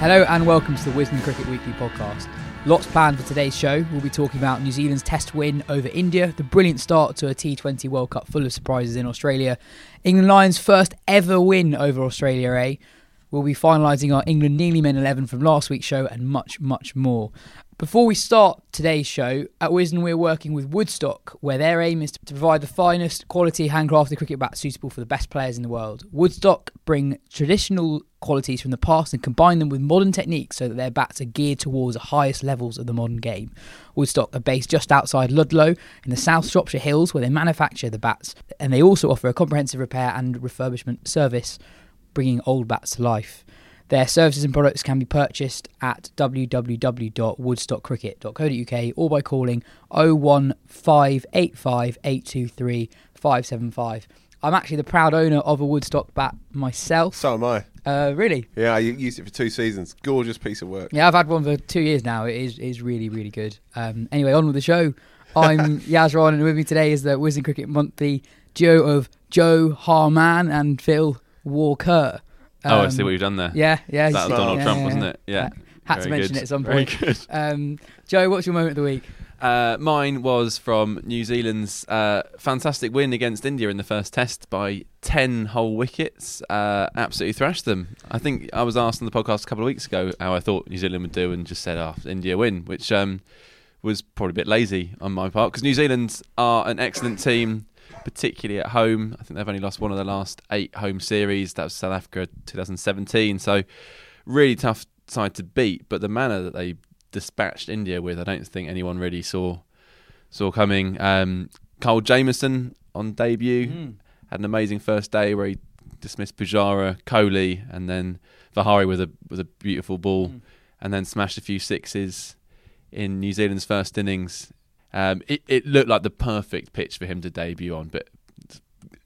Hello and welcome to the Wisden Cricket Weekly podcast. Lots planned for today's show. We'll be talking about New Zealand's test win over India, the brilliant start to a T20 World Cup full of surprises in Australia, England Lions' first ever win over Australia A. We'll be finalising our England Nearly Men 11 from last week's show and much, much more. Before we start today's show, at Wisden we're working with Woodstock, where their aim is to provide the finest quality handcrafted cricket bat suitable for the best players in the world. Woodstock bring traditional qualities from the past and combine them with modern techniques so that their bats are geared towards the highest levels of the modern game. Woodstock are based just outside Ludlow in the South Shropshire Hills, where they manufacture the bats, and they also offer a comprehensive repair and refurbishment service, bringing old bats to life. Their services and products can be purchased at www.woodstockcricket.co.uk or by calling 01585 823 575. I'm actually the proud owner of a Woodstock bat myself. So am I. Uh, really? Yeah, I used it for two seasons. Gorgeous piece of work. Yeah, I've had one for two years now. It is is really really good. Um, anyway, on with the show. I'm Yas Rana, and with me today is the Wisden Cricket Monthly duo of Jo Harman and Phil Walker. Oh, I see what you've done there. Yeah, yeah. That was Donald yeah, Trump, yeah. wasn't it? Yeah. Had to mention good. it at some Very point. good. Um, Jo, what's your moment of the week? Uh, mine was from New Zealand's uh, fantastic win against India in the first test by 10 whole wickets. Uh, absolutely thrashed them. I think I was asked on the podcast a couple of weeks ago how I thought New Zealand would do and just said, oh, India win, which um, was probably a bit lazy on my part because New Zealand are an excellent team, particularly at home. I think they've only lost one of the last eight home series. That was South Africa 2017. So, really tough side to beat. But the manner that they dispatched India with, I don't think anyone really saw saw coming. Um, Kyle Jamieson on debut had an amazing first day where he dismissed Pujara, Kohli, and then Vihari with a with a beautiful ball, and then smashed a few sixes in New Zealand's first innings. Um, it, it looked like the perfect pitch for him to debut on, but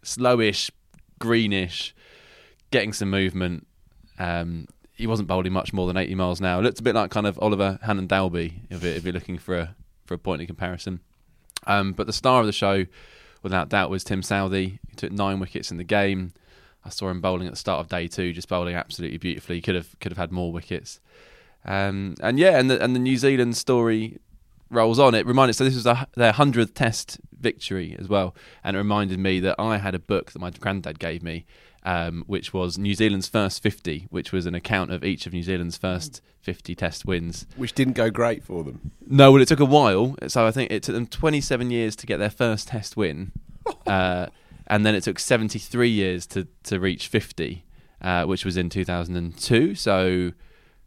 slowish, greenish, getting some movement. Um, he wasn't bowling much more than 80 miles hour. It looked a bit like kind of Oliver Hannon Dalby if, if you're looking for a for a point of comparison. Um, but the star of the show, without doubt, was Tim Southey. He took nine wickets in the game. I saw him bowling at the start of day two, just bowling absolutely beautifully. Could have could have had more wickets. Um, and yeah, and the, and the New Zealand story rolls on. It reminded so this was a, their hundredth Test victory as well, and it reminded me that I had a book that my granddad gave me, um, which was New Zealand's first fifty, which was an account of each of New Zealand's first fifty Test wins. Which didn't go great for them. No, well, it took a while. So I think it took them 27 years to get their first Test win, uh, and then it took 73 years to to reach 50, uh, which was in 2002. So,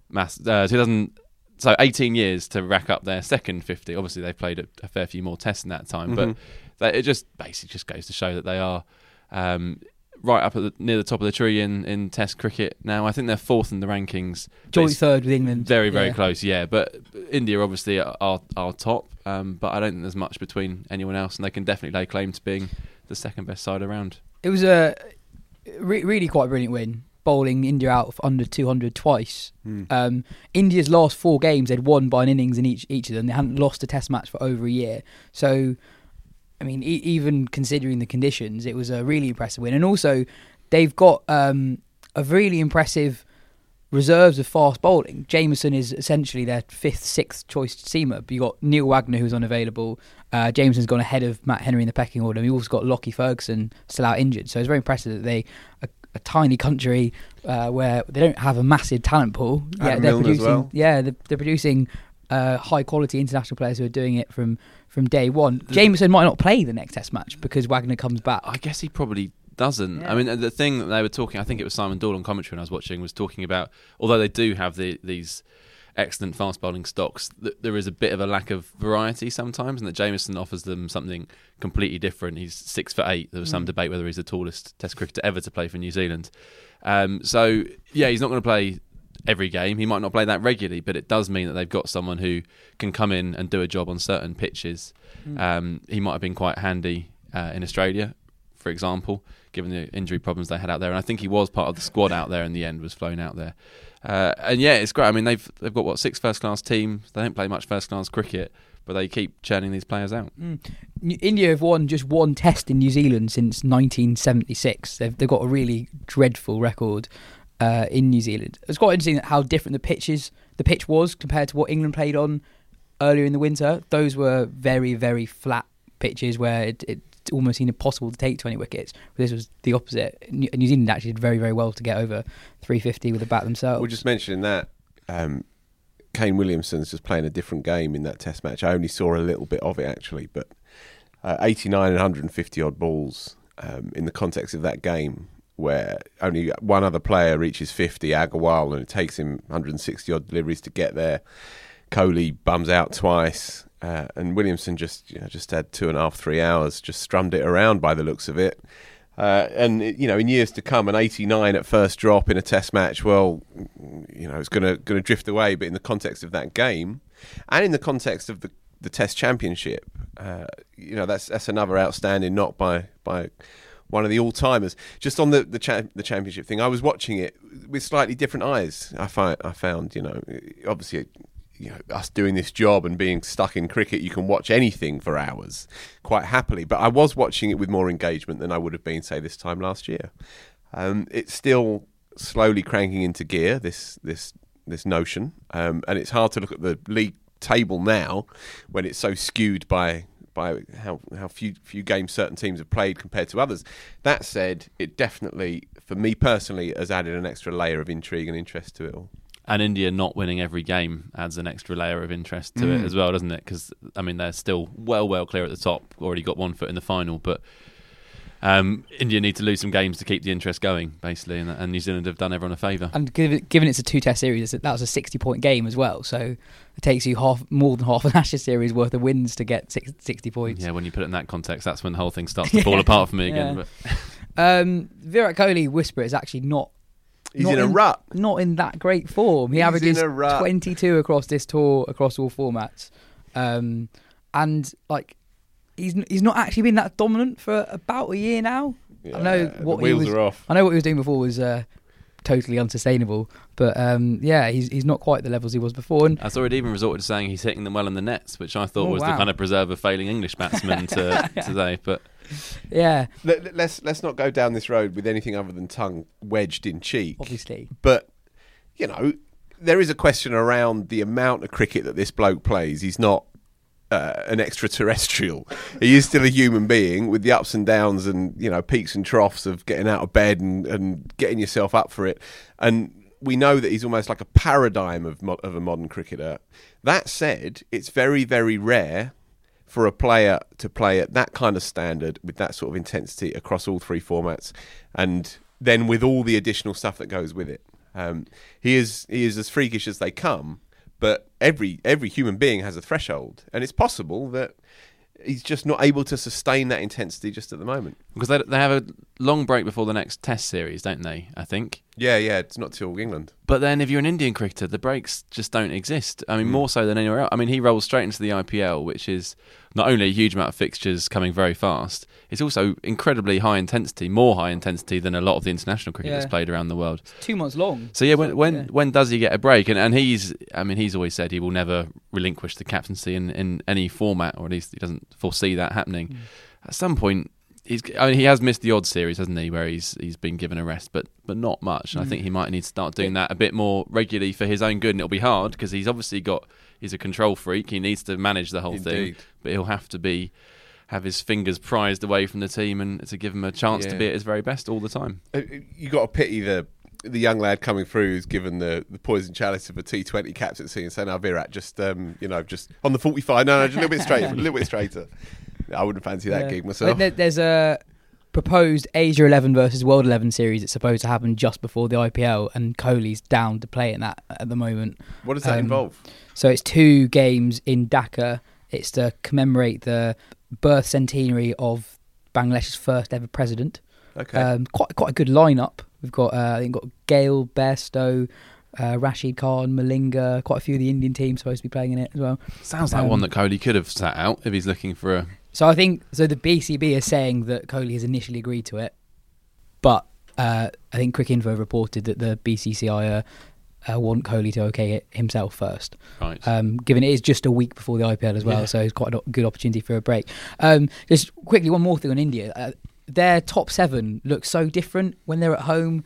mass, uh, 2000. So 18 years to rack up their second 50. Obviously, they played a, a fair few more tests in that time, but they, it just basically just goes to show that they are um, right up at the, near the top of the tree in, in Test cricket now. I think they're fourth in the rankings. Joint third with England. very, very Yeah. close, yeah. But India obviously are, are, are top, um, but I don't think there's much between anyone else, and they can definitely lay claim to being the second best side around. It was a re- really quite a brilliant win, bowling India out for under 200 twice. Um, India's last four games, they'd won by an innings in each each of them. They hadn't lost a Test match for over a year. So, I mean, e- even considering the conditions, it was a really impressive win. And also, they've got um, a really impressive reserves of fast bowling. Jamieson is essentially their fifth, sixth choice seamer. But you got Neil Wagner who's unavailable. Uh, Jamieson's gone ahead of Matt Henry in the pecking order. We've also got Lockie Ferguson still out injured. So it's very impressive that they, a, a tiny country uh, where they don't have a massive talent pool, Adam they're Milne producing. well. Yeah, they're, they're producing uh, high quality international players who are doing it from from day one. Jamieson might not play the next Test match because Wagner comes back. I guess he probably doesn't. Yeah. I mean, the thing that they were talking, I think it was Simon Doull on commentary when I was watching, was talking about although they do have the, these excellent fast bowling stocks, there is a bit of a lack of variety sometimes, and that Jamieson offers them something completely different. He's six for eight. There was some debate whether he's the tallest Test cricketer ever to play for New Zealand. Um, so yeah, he's not going to play every game. He might not play that regularly, but it does mean that they've got someone who can come in and do a job on certain pitches. Um, he might have been quite handy uh, in Australia, for example, given the injury problems they had out there. And I think he was part of the squad out there in the end, was flown out there. Uh, and yeah, it's great. I mean, they've they've got what six first class teams. They don't play much first class cricket, but they keep churning these players out. N- India have won just one test in New Zealand since 1976. They've, they've got a really dreadful record uh, in New Zealand. It's quite interesting how different the pitches, the pitch was compared to what England played on earlier in the winter. Those were very, very flat pitches where it, it almost seemed impossible to take 20 wickets. But this was the opposite. New, Zealand actually did very, very well to get over 350 with the bat themselves. We're just mentioning that um, Kane Williamson's just playing a different game in that Test match. I only saw a little bit of it actually, but uh, 89 and 150 odd balls um, in the context of that game, where only one other player reaches 50, Agarwal, and it takes him 160 odd deliveries to get there. Kohli bums out twice, uh, and Williamson just you know, just had two and a half, three hours, just strummed it around by the looks of it. Uh, and you know, in years to come, an 89 at first drop in a Test match, well, you know, it's going to going to drift away. But in the context of that game, and in the context of the the Test Championship, uh, you know, that's that's another outstanding knock by by one of the all timers. Just on the the, cha- the championship thing, I was watching it with slightly different eyes. I find I found, you know, obviously you know, us doing this job and being stuck in cricket, you can watch anything for hours quite happily. But I was watching it with more engagement than I would have been, say, this time last year. Um, it's still slowly cranking into gear. This this this notion, um, and it's hard to look at the league table now when it's so skewed by by how how few few games certain teams have played compared to others. That said, it definitely, for me personally, has added an extra layer of intrigue and interest to it all. And India not winning every game adds an extra layer of interest to it as well, doesn't it? Because I mean, they're still well, well clear at the top. Already got one foot in the final, but um, India need to lose some games to keep the interest going, basically. And, and New Zealand have done everyone a favour. And given, given it's a two-test series, that was a sixty-point game as well. So it takes you half, more than half an Ashes series worth of wins to get six, sixty points. Yeah, when you put it in that context, that's when the whole thing starts to fall apart for me again. Yeah. But Um, Virat Kohli whisper is actually not. He's not in a rut. Not in that great form. He He's averages in a rut. twenty-two across this tour, across all formats, um, and like he's he's not actually been that dominant for about a year now. I know what the wheels he was, are off. I know what he was doing before was uh, totally unsustainable, but um, yeah, he's he's not quite the levels he was before. And I saw it even resorted to saying he's hitting them well in the nets, which I thought Oh, was the kind of preserve of failing English batsmen to today. But yeah, Let, let- let's let's not go down this road with anything other than tongue wedged in cheek. obviously. But you know, there is a question around the amount of cricket that this bloke plays. He's not uh, an extraterrestrial. he is still a human being with the ups and downs and you know peaks and troughs of getting out of bed and, and getting yourself up for it. And we know that he's almost like a paradigm of mo- of a modern cricketer. That said, it's very very rare for a player to play at that kind of standard with that sort of intensity across all three formats, and then with all the additional stuff that goes with it. Um, he is he is as freakish as they come, but every every human being has a threshold, and it's possible that he's just not able to sustain that intensity just at the moment. because they, they have a long break before the next Test series, don't they? I think. Yeah, yeah, it's not till England. But then, if you're an Indian cricketer, the breaks just don't exist. I mean, hmm. more so than anywhere else. I mean, he rolls straight into the IPL, which is not only a huge amount of fixtures coming very fast, it's also incredibly high intensity, more high intensity than a lot of the international cricket that's played around the world. Two months long. So yeah, when when yeah. when does he get a break? And and he's, I mean, he's always said he will never relinquish the captaincy in, in any format, or at least he doesn't foresee that happening. Hmm. At some point, he's I mean, he has missed the odd series, hasn't he, where he's he's been given a rest, but but not much. And I think he might need to start doing that a bit more regularly for his own good. And it'll be hard because he's obviously got he's a control freak. He needs to manage the whole thing, but he'll have to be have his fingers prized away from the team and to give him a chance to be at his very best all the time. Uh, you got to pity the the young lad coming through who's given the, the poison chalice of a T20 captaincy and saying, "Oh, Virat, just um, you know, just on the 45. No, no, just a little bit straighter, a little bit straighter." I wouldn't fancy that Yeah. gig myself. there- there's a proposed Asia 11 versus World 11 series that's supposed to happen just before the IPL, and Kohli's down to play in that at the moment. What does that um, involve? So it's two games in Dhaka. It's to commemorate the birth centenary of Bangladesh's first ever president. Okay. Um, quite quite a good lineup. We've got uh, I think got Gayle, Bairstow, uh, Rashid Khan, Malinga. Quite a few of the Indian teams supposed to be playing in it as well. Sounds like Um, one that Kohli could have sat out if he's looking for a. So I think so. The BCB is saying that Kohli has initially agreed to it, but uh, I think Cricinfo reported that the BCCI uh, uh, want Kohli to okay it himself first. Right. Um, given it is just a week before the IPL as well, Yeah. so it's quite a good opportunity for a break. Um, just quickly, one more thing on India. Uh, their top seven looks so different when they're at home.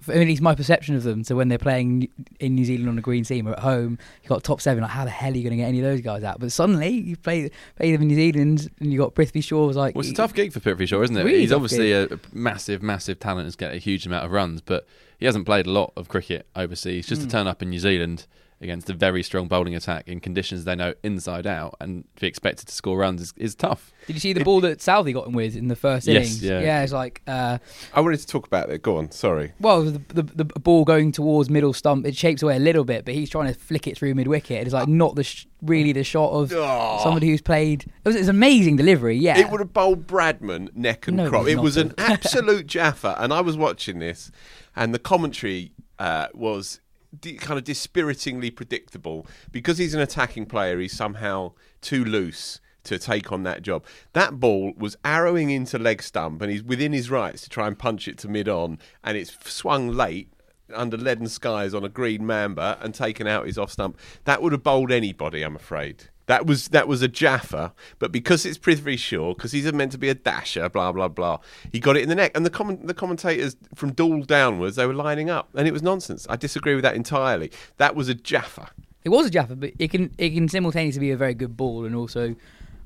For, at least my perception of them. So when they're playing in New Zealand on a green team or at home, you've got top seven. Like, how the hell are you going to get any of those guys out? But suddenly you play play them in New Zealand, and you've got Prithvi Shaw was like, Well, it's a tough gig for Prithvi Shaw, isn't it? Really He's obviously a a massive, massive talent and get a huge amount of runs, but he hasn't played a lot of cricket overseas. Just Hmm. to turn up in New Zealand against a very strong bowling attack in conditions they know inside out and be expected to score runs is, is tough. Did you see the ball that Southey got him with in the first Yes, innings? yeah. yeah, it's like. Uh, I wanted to talk about it. Go on. Sorry. Well, the, the the ball going towards middle stump, it shapes away a little bit, but he's trying to flick it through mid wicket. It's like not the sh- really the shot of Oh. somebody who's played. It was, it was an amazing delivery, yeah. It would have bowled Bradman neck and No, it crop. It was an absolute jaffa, and I was watching this, and the commentary uh, was di- kind of dispiritingly predictable because he's an attacking player. He's somehow too loose to take on that job. That ball was arrowing into leg stump, and he's within his rights to try and punch it to mid on, and it's swung late. Under leaden skies on a green mamba and taken out his off stump. That would have bowled anybody, I'm afraid. That was that was a Jaffa, but because it's Prithvi Shaw, because he's meant to be a dasher, blah blah blah, he got it in the neck. And the comment, the commentators from Doull downwards, they were lining up, and it was nonsense. I disagree with that entirely. That was a Jaffa. It was a Jaffa, but it can it can simultaneously be a very good ball, and also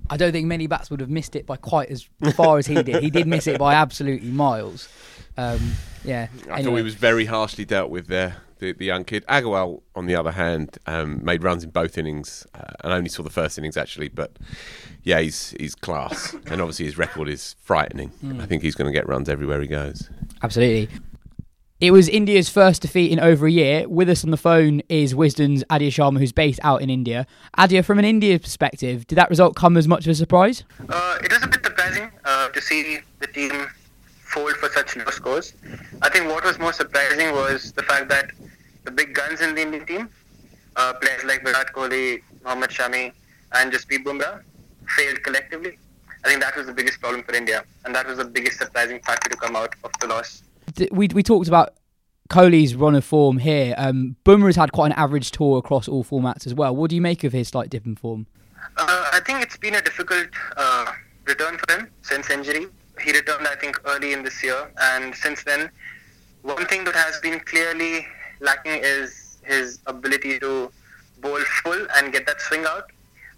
I don't think many bats would have missed it by quite as far as he did. He did miss it by absolutely miles. Um, yeah, I thought he was very harshly dealt with there. The, the young kid Agarwal, on the other hand, um, made runs in both innings, uh, and only saw the first innings actually. But yeah, he's he's class, and obviously his record is frightening. I think he's going to get runs everywhere he goes. Absolutely. It was India's first defeat in over a year. With us on the phone is Wisden's Aadya Sharma, who's based out in India. Aadya, from an India perspective, did that result come as much of a surprise? Uh, it was a bit surprising uh, to see the team fold for such low scores. I think what was more surprising was the fact that the big guns in the Indian team, uh, players like Virat Kohli, Mohammad Shami, and Jasprit Bumrah, failed collectively. I think that was the biggest problem for India, and that was the biggest surprising factor to come out of the loss. We, we talked about Kohli's run of form here. Um, Bumrah's had quite an average tour across all formats as well. What do you make of his slight dip in form? Uh, I think it's been a difficult uh, return for him since injury. He returned, I think, early in this year, and since then, one thing that has been clearly lacking is his ability to bowl full and get that swing out.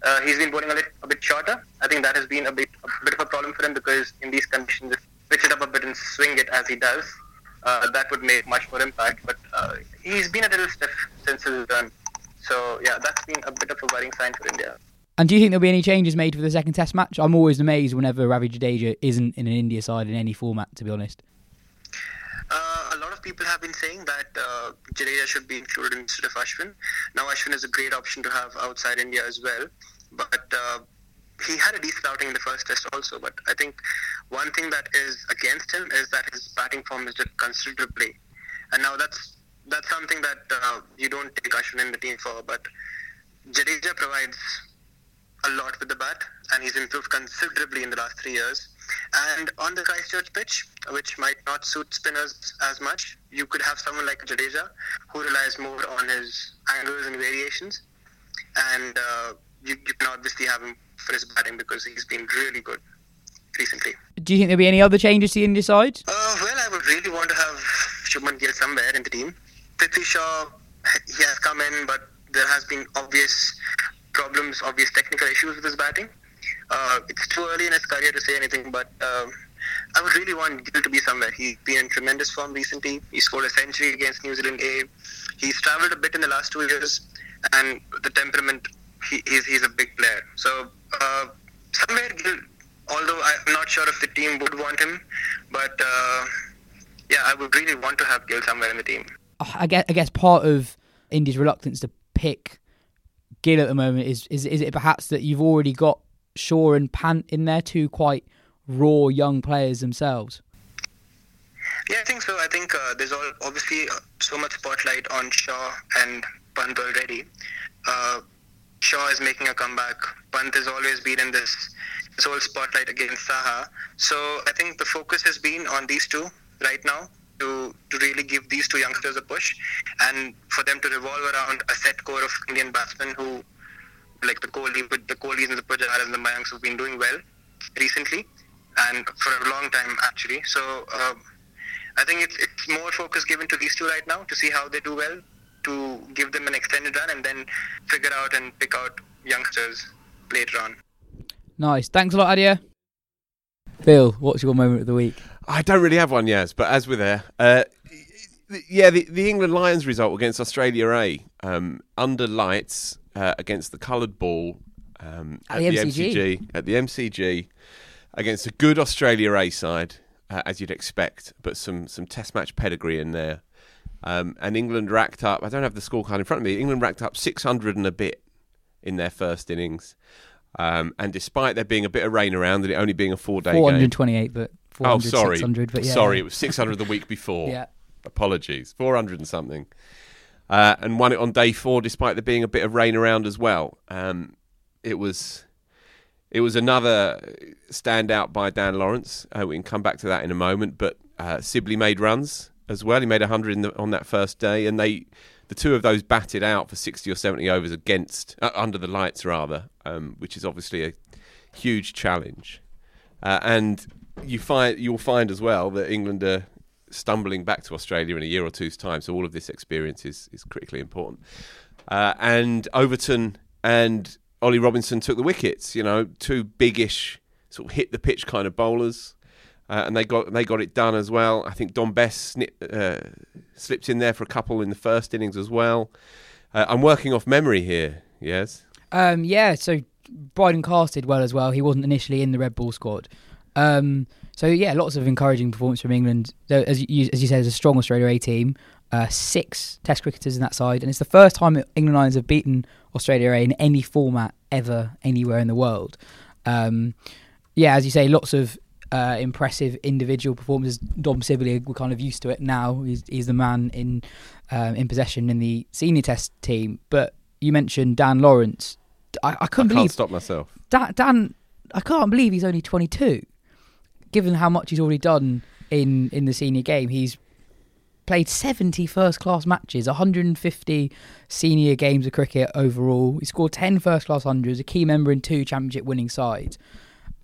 Uh, he's been bowling a, lit, a bit shorter. I think that has been a bit a bit of a problem for him because in these conditions, if pitch it up a bit and swing it as he does, uh, that would make much more impact. But uh, he's been a little stiff since his return. So yeah, that's been a bit of a worrying sign for India. And do you think there'll be any changes made for the second Test match? I'm always amazed whenever Ravi Jadeja isn't in an India side in any format, to be honest. Uh, a lot of people have been saying that uh, Jadeja should be included instead of Ashwin. Now Ashwin is a great option to have outside India as well, but uh, he had a decent outing in the first test also. But I think one thing that is against him is that his batting form is just considerably, and now that's that's something that uh, you don't take Ashwin in the team for. But Jadeja provides a lot with the bat, and he's improved considerably in the last three years. And on the Christchurch pitch, which might not suit spinners as much, you could have someone like Jadeja who relies more on his angles and variations. And uh, you, you can obviously have him for his batting because he's been really good. recently. Do you think there'll be any other changes to the India side? Uh, well, I would really want to have Shubman Gill somewhere in the team. Prithvi Shaw, he has come in, but there has been obvious problems, obvious technical issues with his batting. Uh, it's too early in his career to say anything, but um, I would really want Gill to be somewhere. He's been in tremendous form recently. He scored a century against New Zealand A. He's travelled a bit in the last two years, and the temperament, he, he's, he's a big player. So uh, somewhere Gill, although I'm not sure if the team would want him, but uh, yeah, I would really want to have Gill somewhere in the team. I guess, I guess part of India's reluctance to pick Gill at the moment is, is is it perhaps that you've already got Shaw and Pant in there, two quite raw young players themselves? Yeah, I think so. I think uh, there's all, obviously uh, so much spotlight on Shaw and Pant already. Uh, Shaw is making a comeback. Pant has always been in this, this whole spotlight against Saha. So I think the focus has been on these two right now to, to really give these two youngsters a push and for them to revolve around a set core of Indian batsmen who, like the Kohli, with the Kohlis and the Pujaras and the Mayanks who've been doing well recently and for a long time actually. So um, I think it's, it's more focus given to these two right now to see how they do well, to give them an extended run and then figure out and pick out youngsters later on. Nice. Thanks a lot, Aadya. Phil, what's your moment of the week? I don't really have one, yes, but as we're there, uh, yeah, the, the England Lions result against Australia A um, under lights uh, against the coloured ball um, At the MCG. at the MCG against a good Australia A side, uh, as you'd expect, but some some Test match pedigree in there. Um, and England racked up. I don't have the scorecard in front of me. England racked up 600 and a bit in their first innings. Um, and despite there being a bit of rain around and it only being a four day game, 428, but 400, oh sorry, 600, but yeah. sorry, it was 600 the week before. Yeah. Apologies, 400 and something, uh, and won it on day four despite there being a bit of rain around as well. Um, it was it was another standout by Dan Lawrence. Uh, we can come back to that in a moment, but uh, Sibley made runs as well. He made 100 the, on that first day, and they the two of those batted out for 60 or 70 overs against uh, under the lights rather, um, which is obviously a huge challenge. Uh, and you find you'll find as well that England are stumbling back to Australia in a year or two's time. So all of this experience is is critically important. Uh, and Overton and Ollie Robinson took the wickets. You know, two biggish sort of hit the pitch kind of bowlers. Uh, and they got they got it done as well. I think Dom Bess snip, uh, slipped in there for a couple in the first innings as well. Uh, I'm working off memory here. Yes. Um, yeah, so Brydon Carse did well as well. He wasn't initially in the red ball squad. Um, so yeah, lots of encouraging performance from England. As you, as you said, it's a strong Australia A team. Uh, six Test cricketers in that side, and it's the first time England Lions have beaten Australia A in any format ever anywhere in the world. Um, yeah, as you say, lots of uh, impressive individual performances. Dom Sibley, we're kind of used to it now. He's, he's the man in um, in possession in the senior Test team. But you mentioned Dan Lawrence. I, I I couldn't can't believe stop myself. Dan, Dan, I can't believe he's only 22, given how much he's already done in, in the senior game. He's played 70 first class matches, 150 senior games of cricket overall. He scored 10 first class hundreds, a key member in two championship winning sides.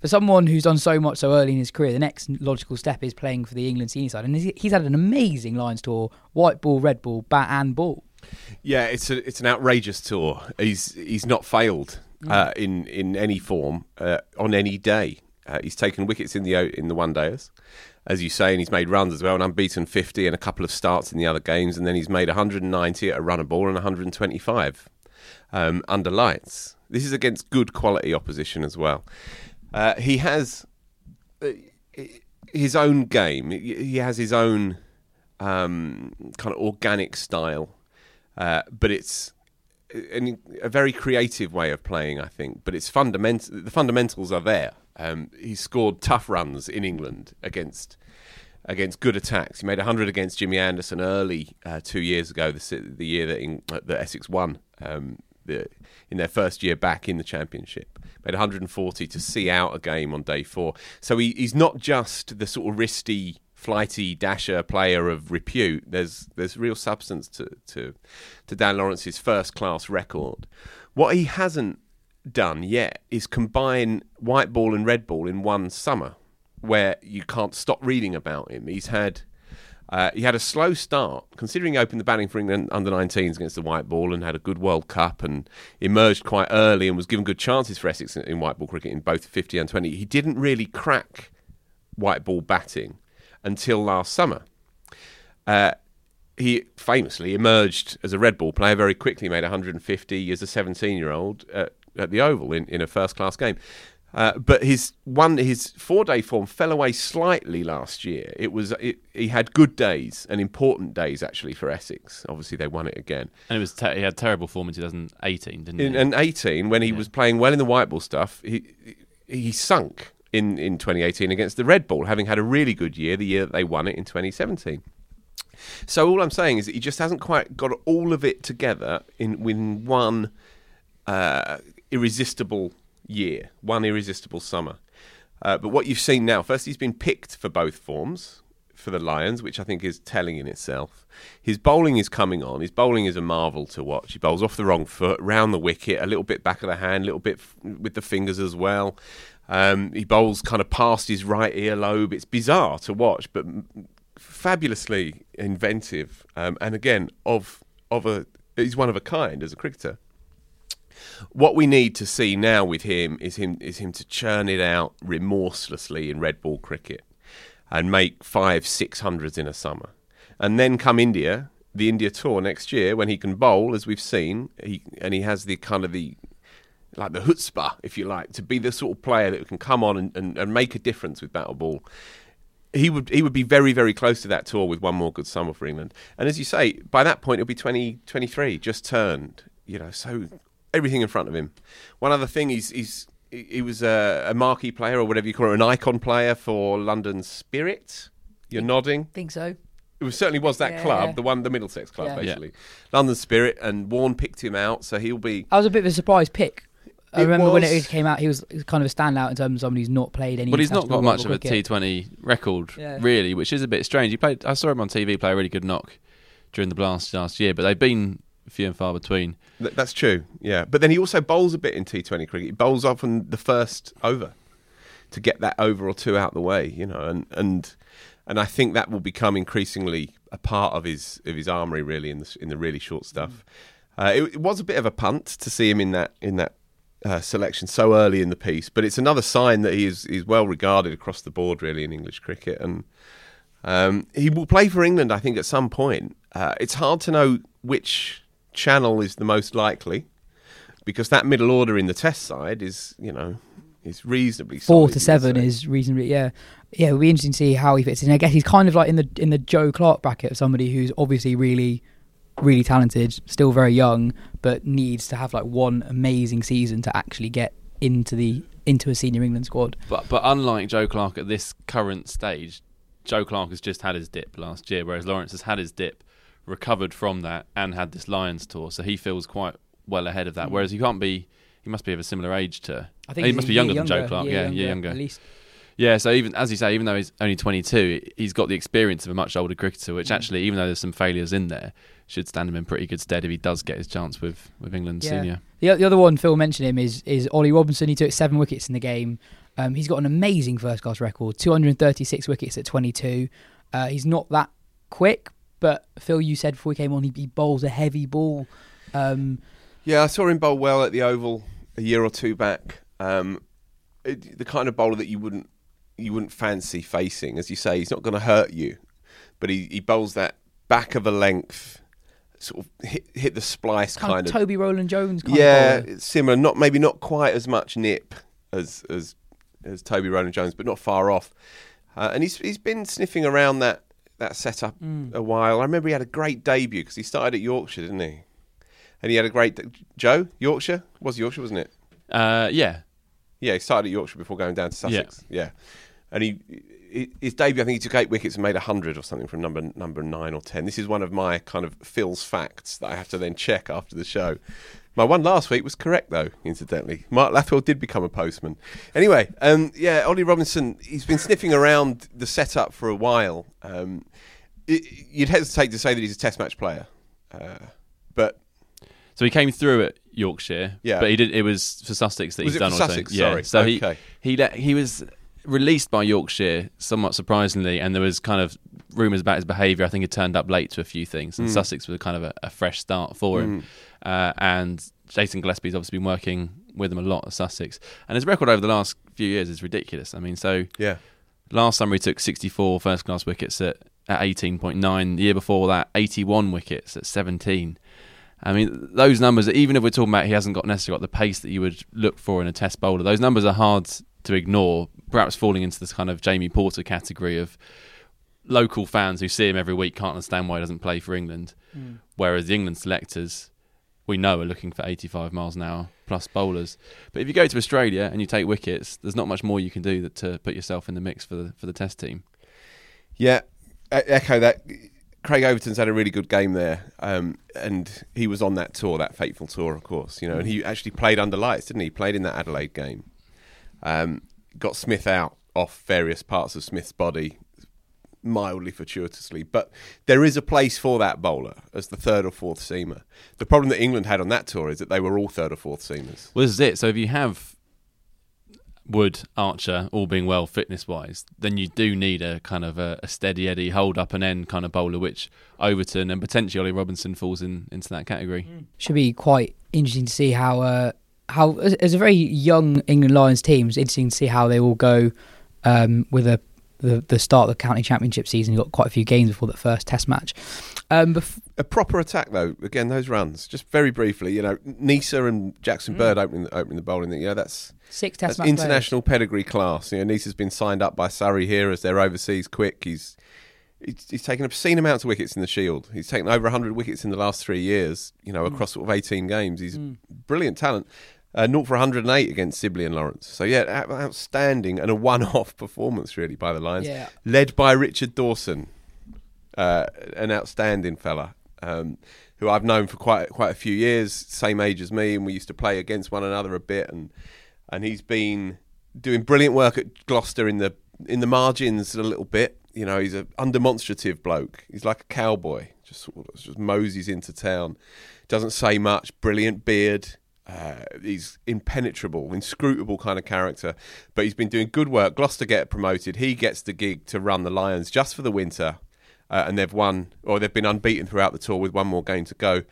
For someone who's done so much so early in his career, the next logical step is playing for the England senior side. And he's- he's had an amazing Lions tour white ball, red ball, bat, and ball. Yeah, it's a, it's an outrageous tour. He's he's not failed uh, in in any form uh, on any day. Uh, he's taken wickets in the in the one days, as you say, and he's made runs as well. An unbeaten fifty and a couple of starts in the other games, and then he's made 190 at a run a ball and 125 um, under lights. This is against good quality opposition as well. Uh, he has uh, his own game. He has his own um, kind of organic style, uh, but it's a, a very creative way of playing, I think. But it's fundamental. The fundamentals are there. Um, he scored tough runs in England against against good attacks. He made 100 against Jimmy Anderson early uh, two years ago, the, the year that, in, uh, that Essex won um, the, in their first year back in the Championship. Made 140 to see out a game on day four. So he, he's not just the sort of wristy, flighty dasher player of repute. There's there's real substance to, to, to Dan Lawrence's first class record. What he hasn't done yet is combine white ball and red ball in one summer. where you can't stop reading about him. He's had uh, he had a slow start, considering he opened the batting for England under 19s against the white ball and had a good World Cup and emerged quite early and was given good chances for Essex in, white ball cricket in both 50 and 20. He didn't really crack white ball batting until last summer. Uh, he famously emerged as a red ball player very quickly, made 150 as a 17 year old at, at the Oval in, in a first class game. Uh, but his one his four day form fell away slightly last year. It was it, he had good days and important days actually for Essex. Obviously they won it again. And it was te- he had terrible form in 2018, didn't In, he? and 18 when he Yeah. was playing well in the white ball stuff, he he sunk in in 2018 against the red ball, having had a really good year the year that they won it in 2017. So all I'm saying is that he just hasn't quite got all of it together in in one uh, irresistible year, one irresistible summer. Uh, but what you've seen now, first he's been picked for both forms for the Lions, which I think is telling in itself. His bowling is coming on. His bowling is a marvel to watch. He bowls off the wrong foot, round the wicket, a little bit back of the hand, a little bit f- with the fingers as well. Um, he bowls kind of past his right earlobe. It's bizarre to watch, but m- fabulously inventive. Um, and again, of of a he's one of a kind as a cricketer what we need to see now with him is him is him to churn it out remorselessly in red ball cricket and make five six hundreds in a summer and then come india the india tour next year when he can bowl as we've seen he and he has the kind of the like the chutzpah if you like to be the sort of player that can come on and, and, and make a difference with battle ball he would he would be very very close to that tour with one more good summer for England. And as you say, by that point it'll be 20, 23, just turned. You know, so everything in front of him. One other thing, he's he's he he was a, a marquee player or whatever you call it, an icon player for London Spirit. You're nodding. think so. It was, certainly was that Yeah. club, the one, the Middlesex club, Yeah. basically. London Spirit, and Warne picked him out, so he'll be. I was a bit of a surprise pick. I It remember when was- it came out, he was, kind of a standout in terms of somebody who's not played any. But he's not international got much of level a cricket. T20 record, Yeah. really, which is a bit strange. He played. I saw him on TV play a really good knock during the blast last year, but they've been few and far between. Th- That's true, yeah. But then he also bowls a bit in T20 cricket. He bowls often the first over to get that over or two out the way, you know, and and and I think that will become increasingly a part of his of his armory, really, in the in the really short stuff. Uh, it, it was a bit of a punt to see him in that in that uh, selection so early in the piece, but it's another sign that he is is well regarded across the board, really, in English cricket, and um, he will play for England, I think, at some point. Uh, it's hard to know which channel is the most likely because that middle order in the Test side is, you know, is reasonably Four solid, to seven is reasonably yeah, yeah. It'll be interesting to see how he fits in. I guess he's kind of like in the in the Joe Clarke bracket of somebody who's obviously really, really talented, still very young, but needs to have like one amazing season to actually get into the into a senior England squad. But but unlike Joe Clarke at this current stage, Joe Clarke has just had his dip last year, whereas Lawrence has had his dip, recovered from that, and had this Lions tour, so he feels quite well ahead of that. Mm. Whereas he can't be. He must be of a similar age to. I think he must be year younger, than Joe Clarke. yeah, yeah, younger. at least. Yeah, so even as you say, even though he's only 22, he's got the experience of a much older cricketer, which actually, even though there's some failures in there, should stand him in pretty good stead if he does get his chance with with England Yeah. senior. The, the other one Phil mentioned him is is Ollie Robinson. He took seven wickets in the game. Um, he's got an amazing first class record, 236 wickets at 22. Uh, he's not that quick, but Phil, you said before he came on, he, he bowls a heavy ball. Um, Yeah, I saw him bowl well at the Oval a year or two back. Um, it, the kind of bowler that you wouldn't you wouldn't fancy facing, as you say, he's not going to hurt you, but he, he bowls that back of a length, sort of hit hit the splice kind, kind, of of. Toby Roland Jones. Kind yeah, of it's similar. Not maybe not quite as much nip as as as Toby Roland Jones, but not far off. Uh, and he's he's been sniffing around that that setup Mm. a while. I remember he had a great debut because he started at Yorkshire, didn't he? And he had a great Joe Yorkshire was Yorkshire, wasn't it? Uh, yeah, Yeah, he started at Yorkshire before going down to Sussex. Yeah, and he, he his debut, I think he took eight wickets and made hundred or something from number number nine or ten. This is one of my kind of Phil's facts that I have to then check after the show. My one last week was correct though, incidentally. Mark Lathwell did become a postman. Anyway, um, yeah, Ollie Robinson, he's been sniffing around the setup for a while. Um, it, you'd hesitate to say that he's a Test match player, uh, but So he came through at Yorkshire, Yeah. but he did. It was for Sussex that Was he's done. Sussex? Yeah, so Okay. he he let, he was released by Yorkshire somewhat surprisingly, and there was kind of rumours about his behaviour. I think he turned up late to a few things, and Mm. Sussex was kind of a, a fresh start for him. Uh, and Jason Gillespie's obviously been working with him a lot at Sussex, and his record over the last few years is ridiculous. I mean, so Yeah. last summer he took 64 first class wickets at, at 18.9. The year before that, 81 wickets at 17. I mean, those numbers, even if we're talking about he hasn't got necessarily got the pace that you would look for in a test bowler, those numbers are hard to ignore, perhaps falling into this kind of Jamie Porter category of local fans who see him every week can't understand why he doesn't play for England. Whereas the England selectors, we know, are looking for 85 miles an hour plus bowlers. But if you go to Australia and you take wickets, there's not much more you can do that to put yourself in the mix for the for the Test team. Yeah, echo that. Craig Overton's had a really good game there, um, and he was on that tour, that fateful tour, of course. You know, and he actually played under lights, didn't he? He Played in that Adelaide game. Um, got Smith out off various parts of Smith's body, mildly fortuitously. But there is a place for that bowler as the third or fourth seamer. The problem that England had on that tour is that they were all third or fourth seamers. Well, this is it. So if you have Wood, Archer, all being well fitness wise, then you do need a kind of a, a steady Eddie, hold up and end kind of bowler, which Overton and potentially Ollie Robinson falls in into that category. Should be quite interesting to see how uh, how as, a very young England Lions team, it's interesting to see how they all go um, with a the, the start of the county championship season. You've got quite a few games before that first test match. Um, bef- a proper attack though. Again, those runs. Just very briefly, you know, Neser and Jackson Bird opening opening the bowling. You know, that's six test that's international pedigree class. You know, Neser's been signed up by Surrey here as their overseas quick. He's he's, he's taken obscene amounts of wickets in the Shield. He's taken over 100 wickets in the last three years. You know, across sort of 18 games. He's brilliant talent. Uh, 0 for 108 against Sibley and Lawrence. So yeah, outstanding and a one-off performance really by the Lions, Yeah. led by Richard Dawson, uh, an outstanding fella. Um, who I've known for quite quite a few years, same age as me, and we used to play against one another a bit. And and he's been doing brilliant work at Gloucester in the in the margins a little bit. You know, he's a undemonstrative bloke. He's like a cowboy, just sort of just moseys into town. Doesn't say much. Brilliant beard. Uh, he's impenetrable, inscrutable kind of character. But he's been doing good work. Gloucester get promoted. He gets the gig to run the Lions just for the winter, uh, and they've won or they've been unbeaten throughout the tour with one more game to go.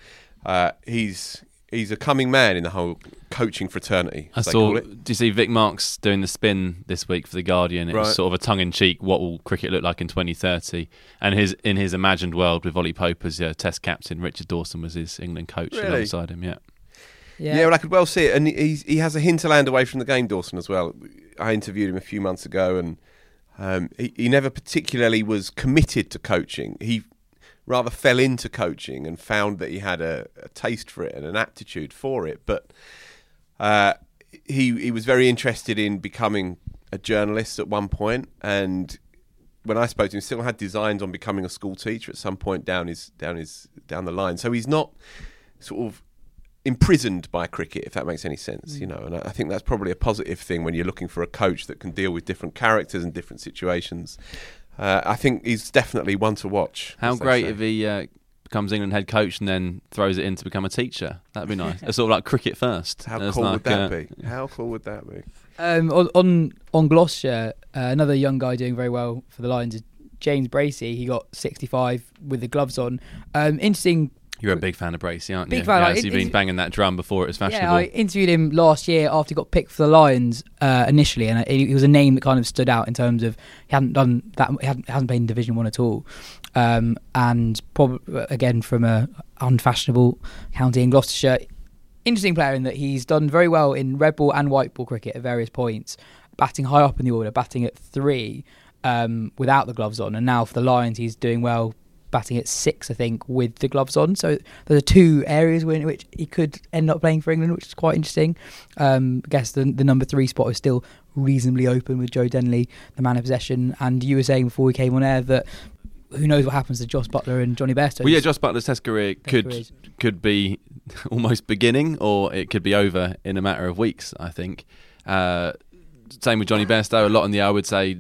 Uh, he's he's a coming man in the whole coaching fraternity. I saw. Do you see Vic Marks doing the spin this week for the Guardian? It Right. was sort of a tongue in cheek. What will cricket look like in 2030? And his in his imagined world with Ollie Pope as uh, Test captain, Richard Dawson was his England coach Really? alongside him. Yeah. Yeah. well, I could well see it, and he's, he has a hinterland away from the game, Dawson, as well. I interviewed him a few months ago, and um, he, he never particularly was committed to coaching. He rather fell into coaching and found that he had a, a taste for it and an aptitude for it. But uh, he he was very interested in becoming a journalist at one point, and when I spoke to him, he still had designs on becoming a school teacher at some point down his down his down the line. So he's not sort of imprisoned by cricket, if that makes any sense, you know. And I I think that's probably a positive thing when you're looking for a coach that can deal with different characters and different situations. Uh, I think he's definitely one to watch. How great if he uh, becomes England head coach and then throws it in to become a teacher. That'd be nice. it's sort of like cricket first. How It's cool like, would that uh, be? How cool would that be? Um, on on, on Gloucestershire, uh, another young guy doing very well for the Lions is James Bracey. He got 65 with the gloves on. Um, interesting. You're a big fan of Bracey, aren't Big you? fan, Yeah, like, so you've been banging that drum before it was fashionable. Yeah. I interviewed him last year after he got picked for the Lions uh, initially, and he he was a name that kind of stood out in terms of he hadn't done that. He hadn't, hasn't played in Division One at all, um, and probably again from a unfashionable county in Gloucestershire. Interesting player in that he's done very well in red ball and white ball cricket at various points, batting high up in the order, batting at three um, without the gloves on, and now for the Lions he's doing well. Batting at six, I think, with the gloves on. So there are two areas in which he could end up playing for England, which is quite interesting. Um, I guess the, the number three spot is still reasonably open with Joe Denley, the man of possession. And you were saying before we came on air that who knows what happens to Jos Buttler and Jonny Bairstow. Well, yeah, Jos Buttler's Test career could careers. could be almost beginning, or it could be over in a matter of weeks. I think. Uh, same with Jonny Bairstow. A lot in the I would say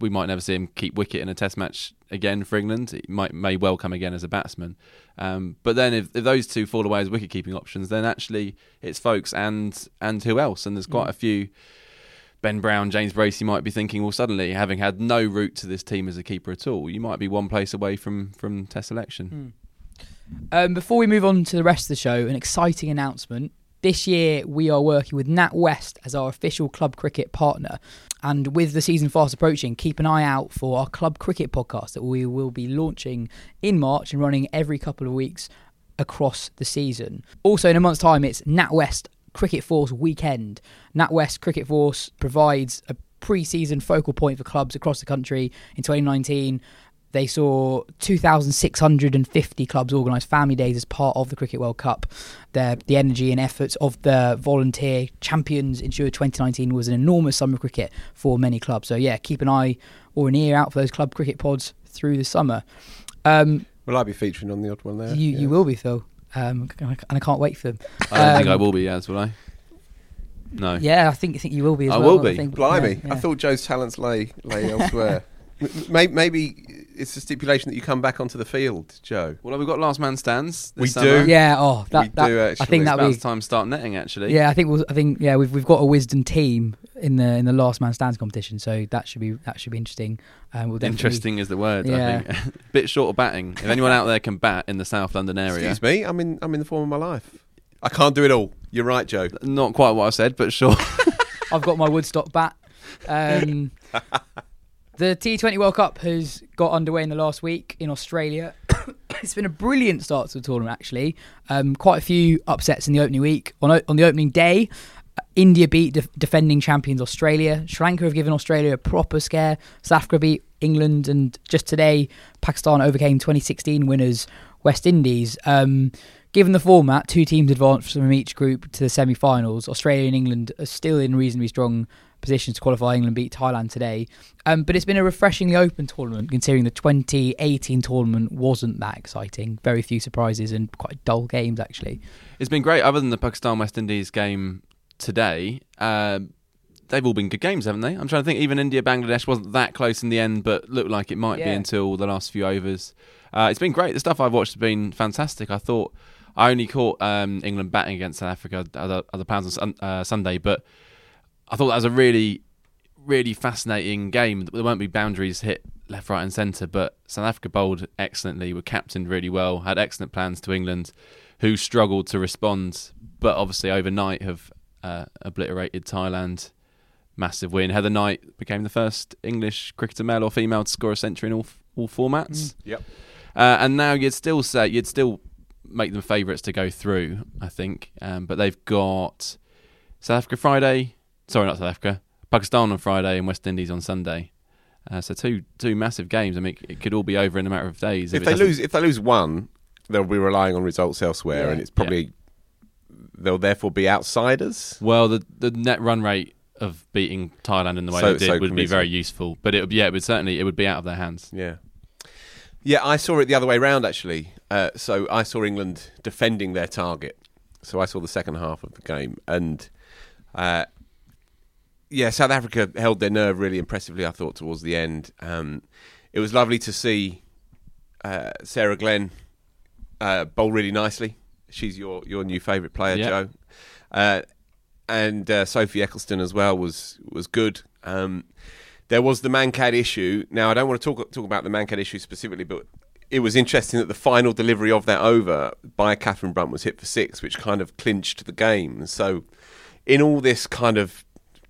we might never see him keep wicket in a Test match again for England. He might may well come again as a batsman. Um, but then if, if those two fall away as wicket keeping options, then actually it's Foakes and and who else? And there's quite a few Ben Brown, James Bracey might be thinking, well, suddenly having had no route to this team as a keeper at all, you might be one place away from from Test selection. Um, before we move on to the rest of the show, an exciting announcement. This year, we are working with NatWest as our official club cricket partner. And with the season fast approaching, keep an eye out for our club cricket podcast that we will be launching in March and running every couple of weeks across the season. Also, in a month's time, it's NatWest Cricket Force weekend. NatWest Cricket Force provides a pre season focal point for clubs across the country in 2019. They saw 2,650 clubs organise family days as part of the Cricket World Cup. The, the energy and efforts of the volunteer champions ensured 2019 was an enormous summer of cricket for many clubs. So, yeah, keep an eye or an ear out for those club cricket pods through the summer. Um, Will I be featuring on the odd one there? you, Yeah. you will be, Phil. Um, and I can't wait for them. I don't think I Um, will be as will I? No. Yeah, I think I think you will be as I well. will be. think, Blimey, yeah, yeah. I thought Jo's talents lay lay elsewhere. M- Maybe, maybe it's a stipulation that you come back onto the field, Jo. Well, we've got last man stands. This We summer. do. Yeah. Oh, that, We that do, I think It's that'll about be. time to start netting actually. Yeah, I think we'll, I think yeah we've we've got a Wisden team in the in the last man stands competition, so that should be that should be interesting. Um, we'll Interesting is the word. Yeah. I think. Bit short of batting. If anyone out there can bat in the South London area, Excuse me, I'm in I'm in the form of my life. I can't do it all. You're right, Jo. not quite what I said, but sure. I've got my Woodstock bat. Um, the T20 World Cup has got underway in the last week in Australia. it's been a brilliant start to the tournament, actually. Um, quite a few upsets in the opening week. On, o- on the opening day, uh, India beat def- defending champions Australia. Sri Lanka have given Australia a proper scare. South Africa beat England, and just today, Pakistan overcame 2016 winners West Indies. Um, given the format, two teams advanced from each group to the semi-finals. Australia and England are still in reasonably strong positions to qualify. England beat Thailand today, um, but it's been a refreshingly open tournament considering the 2018 tournament wasn't that exciting. Very few surprises and quite dull games actually. It's been great. Other than the Pakistan West Indies game today, um, they've all been good games, haven't they? I'm trying to think. Even India Bangladesh wasn't that close in the end, but looked like it might be until the last few overs. Uh, it's been great. The stuff I've watched has been fantastic. I thought I only caught um, England batting against South Africa other other pounds on uh, Sunday, but I thought that was a really really fascinating game. There won't be boundaries hit left, right, and centre, but South Africa bowled excellently, were captained really well, had excellent plans to England, who struggled to respond, but obviously overnight have uh, obliterated Thailand. Massive win. Heather Knight became the first English cricketer, male or female, to score a century in all all formats. Yep. Uh, and now you'd still say you'd still make them favourites to go through, I think. Um, but they've got South Africa Friday. Sorry, not South Africa. Pakistan on Friday and West Indies on Sunday. Uh, so two two massive games. I mean, it could all be over in a matter of days If it they lose, if they lose one, they'll be relying on results elsewhere, Yeah. and it's probably they'll therefore be outsiders. Well, the the net run rate of beating Thailand in the way So- they did so would be very useful. But it would yeah, it would certainly it would be out of their hands. Yeah. Yeah, I saw it the other way round actually. Uh, so I saw England defending their target. So I saw the second half of the game, and uh, yeah, South Africa held their nerve really impressively. I thought towards the end, um, it was lovely to see uh, Sarah Glenn uh, bowl really nicely. She's your your new favourite player, Yeah. Jo, uh, and uh, Sophie Ecclestone as well was was good. Um, there was the Mankad issue. Now I don't want to talk talk about the Mankad issue specifically, but it was interesting that the final delivery of that over by Catherine Brunt was hit for six, which kind of clinched the game. So, in all this kind of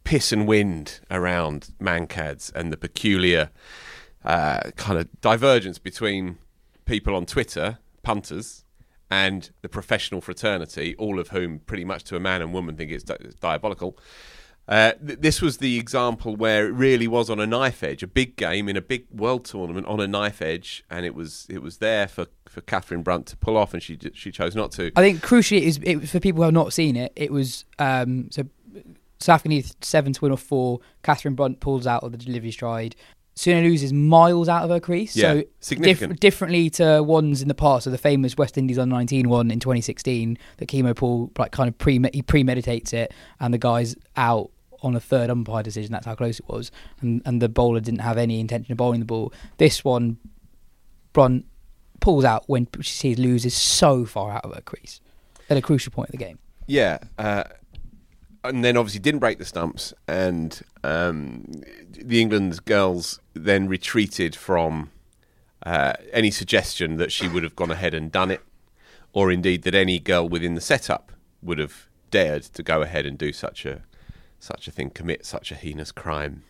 piss and wind around Mankads and the peculiar uh, kind of divergence between people on Twitter, punters, and the professional fraternity, all of whom pretty much to a man and woman think it's di- diabolical. Uh, th- this was the example where it really was on a knife edge, a big game in a big world tournament on a knife edge, and it was it was there for, for Catherine Brunt to pull off, and she she chose not to. I think crucially, it is it, was- for people who have not seen it, it was um, so Africa needs seven to win off four. Catherine Brunt pulls out of the delivery stride. Sune Luus miles out of her crease. Yeah, so significant. differently to ones in the past, so the famous West Indies under 19 one in 2016, that Keemo Paul like kind of pre he premeditates it, and the guy's out on a third umpire decision. That's how close it was, and and the bowler didn't have any intention of bowling the ball. This one, Brunt pulls out when she sees Luus so far out of her crease at a crucial point of the game. Yeah, uh, and then obviously didn't break the stumps, and um, the England girls then retreated from uh, any suggestion that she would have gone ahead and done it, or indeed that any girl within the setup would have dared to go ahead and do such a such a thing, commit such a heinous crime.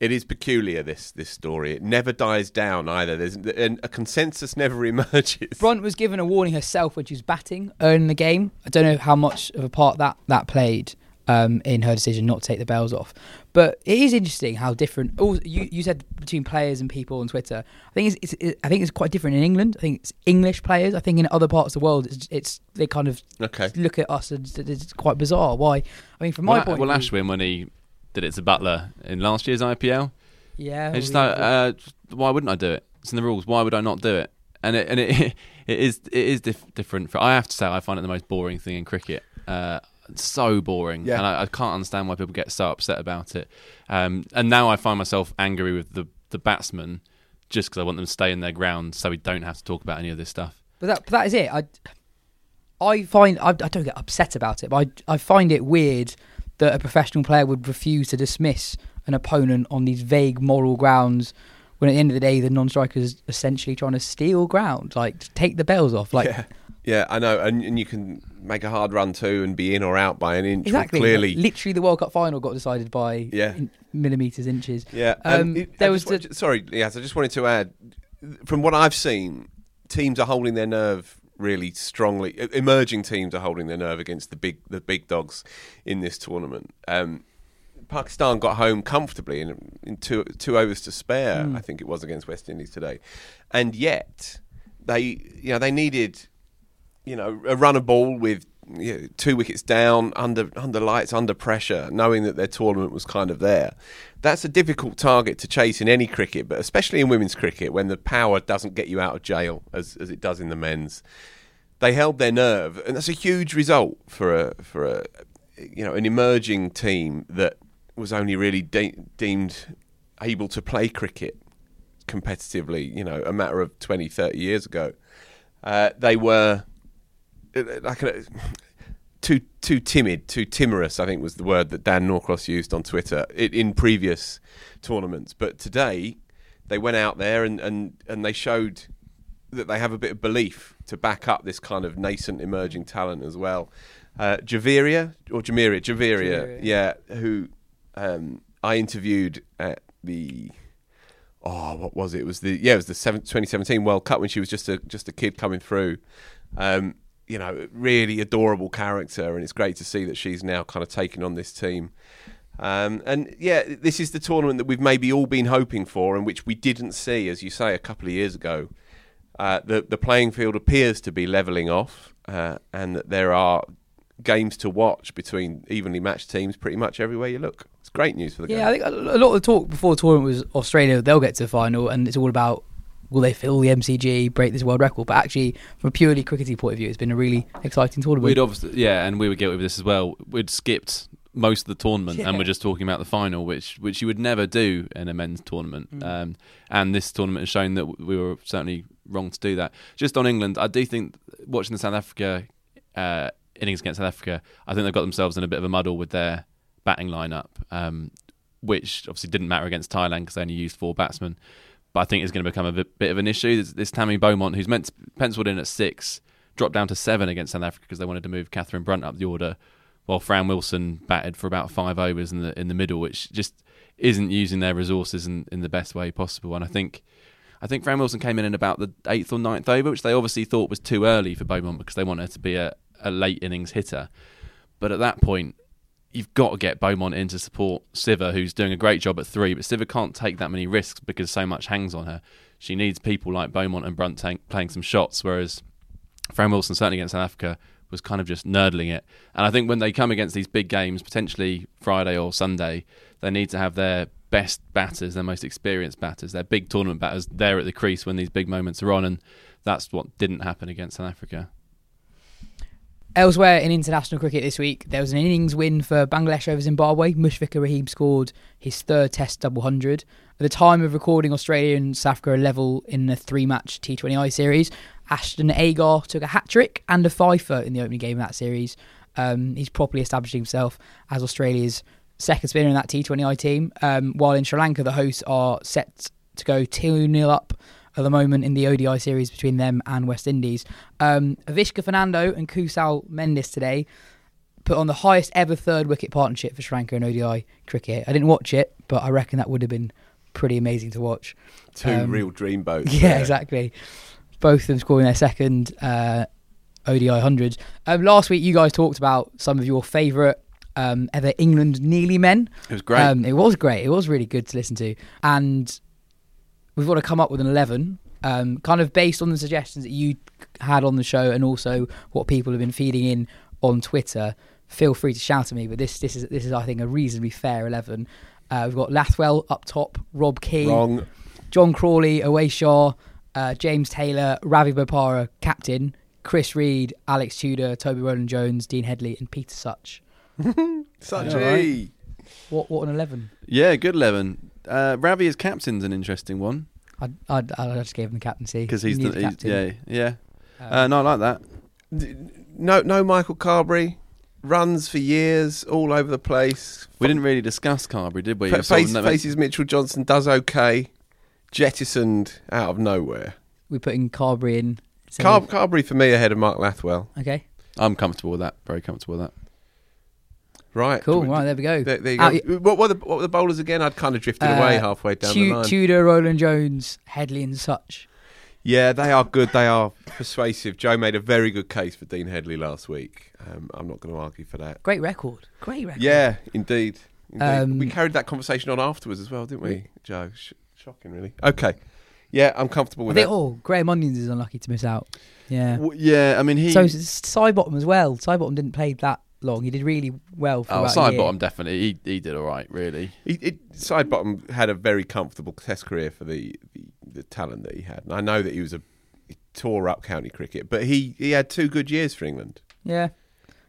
It is peculiar this this story. It never dies down either. There's a, a consensus never emerges. Brunt was given a warning herself when she was batting early in the game. I don't know how much of a part that that played um, in her decision not to take the bells off. But it is interesting how different. Also, you, you said between players and people on Twitter. I think it's, it's, I think it's quite different in England. I think it's English players. I think in other parts of the world, it's, it's they kind of Okay. look at us and it's- it's quite bizarre. Why? I mean, from my well, point. well of view, Ashwin when he did it to Buttler in last year's IPL, yeah, it's just like, uh, why wouldn't I do it? It's in the rules. Why would I not do it? And it and it it is it is dif- different. For I have to say, I find it the most boring thing in cricket. Uh, it's so boring, Yeah. and I, I can't understand why people get so upset about it. Um, and now I find myself angry with the the batsmen just because I want them to stay in their ground, so we don't have to talk about any of this stuff. But that, but that is it. I, I find I, I don't get upset about it, but I, I find it weird that a professional player would refuse to dismiss an opponent on these vague moral grounds. When at the end of the day, the non-striker is essentially trying to steal ground, like to take the bells off. Like yeah, yeah, I know, and, and you can make a hard run too and be in or out by an inch. exactly, clearly, literally, the World Cup final got decided by Yeah. in millimeters, inches. Yeah, Um, it- there was the- sorry, yes, I just wanted to add. From what I've seen, teams are holding their nerve really strongly. Emerging teams are holding their nerve against the big the big dogs in this tournament. Um, Pakistan got home comfortably in, in two two overs to spare. I think it was against West Indies today, and yet they you know they needed you know, a run a ball with you know, two wickets down, under under lights, under pressure, knowing that their tournament was kind of there. That's a difficult target to chase in any cricket, but especially in women's cricket when the power doesn't get you out of jail as as it does in the men's. They held their nerve, and that's a huge result for a for a you know an emerging team that was only really de- deemed able to play cricket competitively, you know, a matter of 20, 30 years ago. Uh, they were like a, too too timid, too timorous. I think was the word that Dan Norcross used on Twitter in previous tournaments. But today, they went out there and, and, and they showed that they have a bit of belief to back up this kind of nascent emerging talent as well. Uh, Javeria or Jameria, Javeria, yeah, who um, I interviewed at the oh, what was it? It was the yeah, it was the seven, 2017 World Cup when she was just a just a kid coming through. Um, you know, really adorable character, and it's great to see that she's now kind of taking on this team. Um, and yeah, this is the tournament that we've maybe all been hoping for, and which we didn't see, as you say, a couple of years ago. Uh, the the playing field appears to be levelling off, uh, and that there are games to watch between evenly matched teams pretty much everywhere you look. It's great news for the game. Yeah, I think a a lot of the talk before the tournament was Australia. They'll get to the final, and it's all about will they fill the MCG, break this world record. But actually, from a purely crickety point of view, it's been a really exciting tournament. We'd obviously, yeah, and we were guilty of this as well. We'd skipped most of the tournament and we're just talking about the final, which which you would never do in a men's tournament. Mm. Um, and this tournament has shown that we were certainly wrong to do that. Just on England, I do think watching the South Africa uh, innings against South Africa, I think they've got themselves in a bit of a muddle with their batting lineup, um, which obviously didn't matter against Thailand because they only used four batsmen. But I think it's going to become a bit, bit of an issue. This, this Tammy Beaumont, who's meant to, penciled in at six, dropped down to seven against South Africa because they wanted to move Catherine Brunt up the order, while Fran Wilson batted for about five overs in the in the middle, which just isn't using their resources in, in the best way possible. And I think I think Fran Wilson came in in about the eighth or ninth over, which they obviously thought was too early for Beaumont because they want her to be a, a late innings hitter. But at that point, you've got to get Beaumont in to support Sciver, who's doing a great job at three. But Sciver can't take that many risks because so much hangs on her. She needs people like Beaumont and Brunt playing some shots, whereas Fran Wilson, certainly against South Africa, was kind of just nerdling it. And I think when they come against these big games, potentially Friday or Sunday, they need to have their best batters, their most experienced batters, their big tournament batters there at the crease when these big moments are on. And that's what didn't happen against South Africa. Elsewhere in international cricket this week, there was an innings win for Bangladesh over Zimbabwe. Mushfiqur Rahim scored his third Test double hundred. At the time of recording, Australia and South Africa are level in a three-match T20I series. Ashton Agar took a hat trick and a fifer in the opening game of that series. Um, he's properly establishing himself as Australia's second spinner in that T20I team. Um, while in Sri Lanka, the hosts are set to go 2 0 up at the moment in the ODI series between them and West Indies. Um, Avishka Fernando and Kusal Mendis today put on the highest ever third wicket partnership for Sri Lanka in ODI cricket. I didn't watch it, but I reckon that would have been pretty amazing to watch. Two Um, real dreamboats. Yeah, there. exactly. Both of them scoring their second uh, ODI hundreds. Um, last week, you guys talked about some of your favourite um, ever England Nearly men. It was great. Um, it was great. It was really good to listen to. And we've got to come up with an 11, um, kind of based on the suggestions that you had on the show and also what people have been feeding in on Twitter. Feel free to shout at me, but this this is this is I think a reasonably fair 11. Uh, we've got Lathwell up top, Rob Key, Wrong. John Crawley, Owais Shah, uh, James Taylor, Ravi Bopara, captain, Chris Read, Alex Tudor, Toby Roland Jones, Dean Headley, and Peter Such. Such Yeah, a. right. What what an 11. yeah, good eleven. Uh, Ravi as captain's an interesting one I, I, I just gave him the captaincy because He he's, the, he's captain. yeah yeah. Um, Uh, no, I like that. No, no, Michael Carberry runs for years all over the place. We didn't really discuss Carberry, did we? Fa- You sort of face, never- faces Mitchell Johnson does okay. Jettisoned out of nowhere. We're putting Carberry in. instead Car- of- Carberry for me ahead of Mark Lathwell. okay, I'm comfortable with that. Very comfortable with that. Right. cool. We- Right, there we go. There, there you Uh, go. what, were the, what were the bowlers again? I'd kind of drifted Uh, away halfway down Tu- the line. Tudor, Roland Jones, Headley, and Such. Yeah, they are good. They are persuasive. Jo made a very good case for Dean Headley last week. Um, I'm not going to argue for that. Great record. Great record. Yeah, indeed. indeed. Um, we carried that conversation on afterwards as well, didn't we, Jo? Sh- shocking, really. Okay. Yeah, I'm comfortable with it. oh, Graham Onions is unlucky to miss out. Yeah. W- yeah, I mean he. So Sidebottom as well. Sidebottom didn't play that long. He did really well for oh, about a side year. bottom definitely. He he did all right, really. He, it, Sidebottom had a very comfortable Test career for the, the, the talent that he had, and I know that he was a he tore up county cricket, but he, he had two good years for England. Yeah.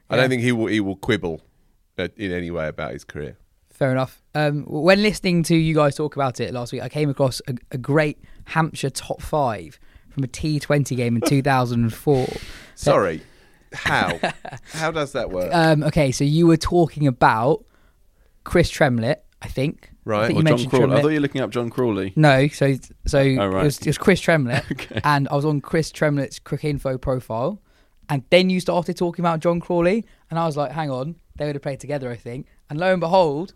I Yeah. don't think he will he will quibble uh, in any way about his career. Fair enough. Um, when listening to you guys talk about it last week, I came across a, a great Hampshire top five from a T20 game in 2004. Sorry, how how does that work? Um, okay, so you were talking about Chris Tremlett, I think. Right. I Right. think Or you John mentioned Crawley. I Tremlett. thought you were looking up John Crawley. No, so so Oh, right. it, was, it was Chris Tremlett, Okay. and I was on Chris Tremlett's Cricinfo profile, and then you started talking about John Crawley, and I was like, hang on, they would have played together, I think. And lo and behold,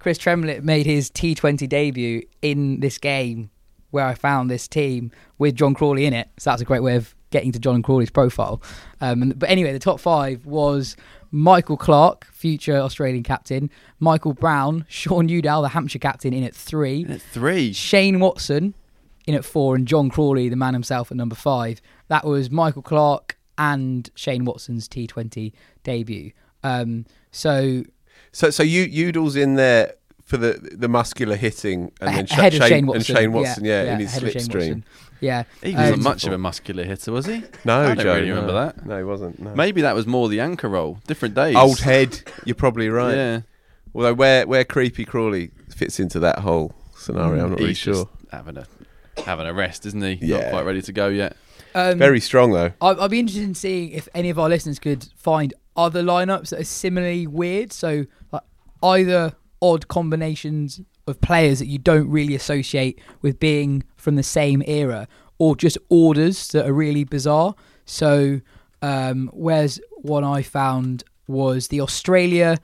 Chris Tremlett made his T20 debut in this game where I found this team with John Crawley in it. So that's a great way of getting to John Crawley's profile. Um, and, but anyway, the top five was Michael Clarke, future Australian captain, Michael Brown, Shaun Udal, the Hampshire captain, in at three. At three. Shane Watson in at four and John Crawley, the man himself, at number five. That was Michael Clarke and Shane Watson's T20 debut. Um, so So so you Udal's in there for the the muscular hitting, and ahe- then Sha- ahead of Shane Shane, Watson. and Shane Watson, yeah, in his ahead of slipstream. Yeah, He Um, wasn't much of a muscular hitter, was he? No, I don't Jo, really remember no. that. No, he wasn't. No. Maybe that was more the anchor role. Different days. Old head, you're probably right. Yeah. Although where where creepy Crawley fits into that whole scenario, I'm not really sure. just having a having a rest, isn't he? Yeah. Not quite ready to go yet. Um, Very strong though. I- I'd be interested in seeing if any of our listeners could find other lineups that are similarly weird. So, like either odd combinations of players that you don't really associate with being from the same era, or just orders that are really bizarre. So, um, where's one I found was the Australia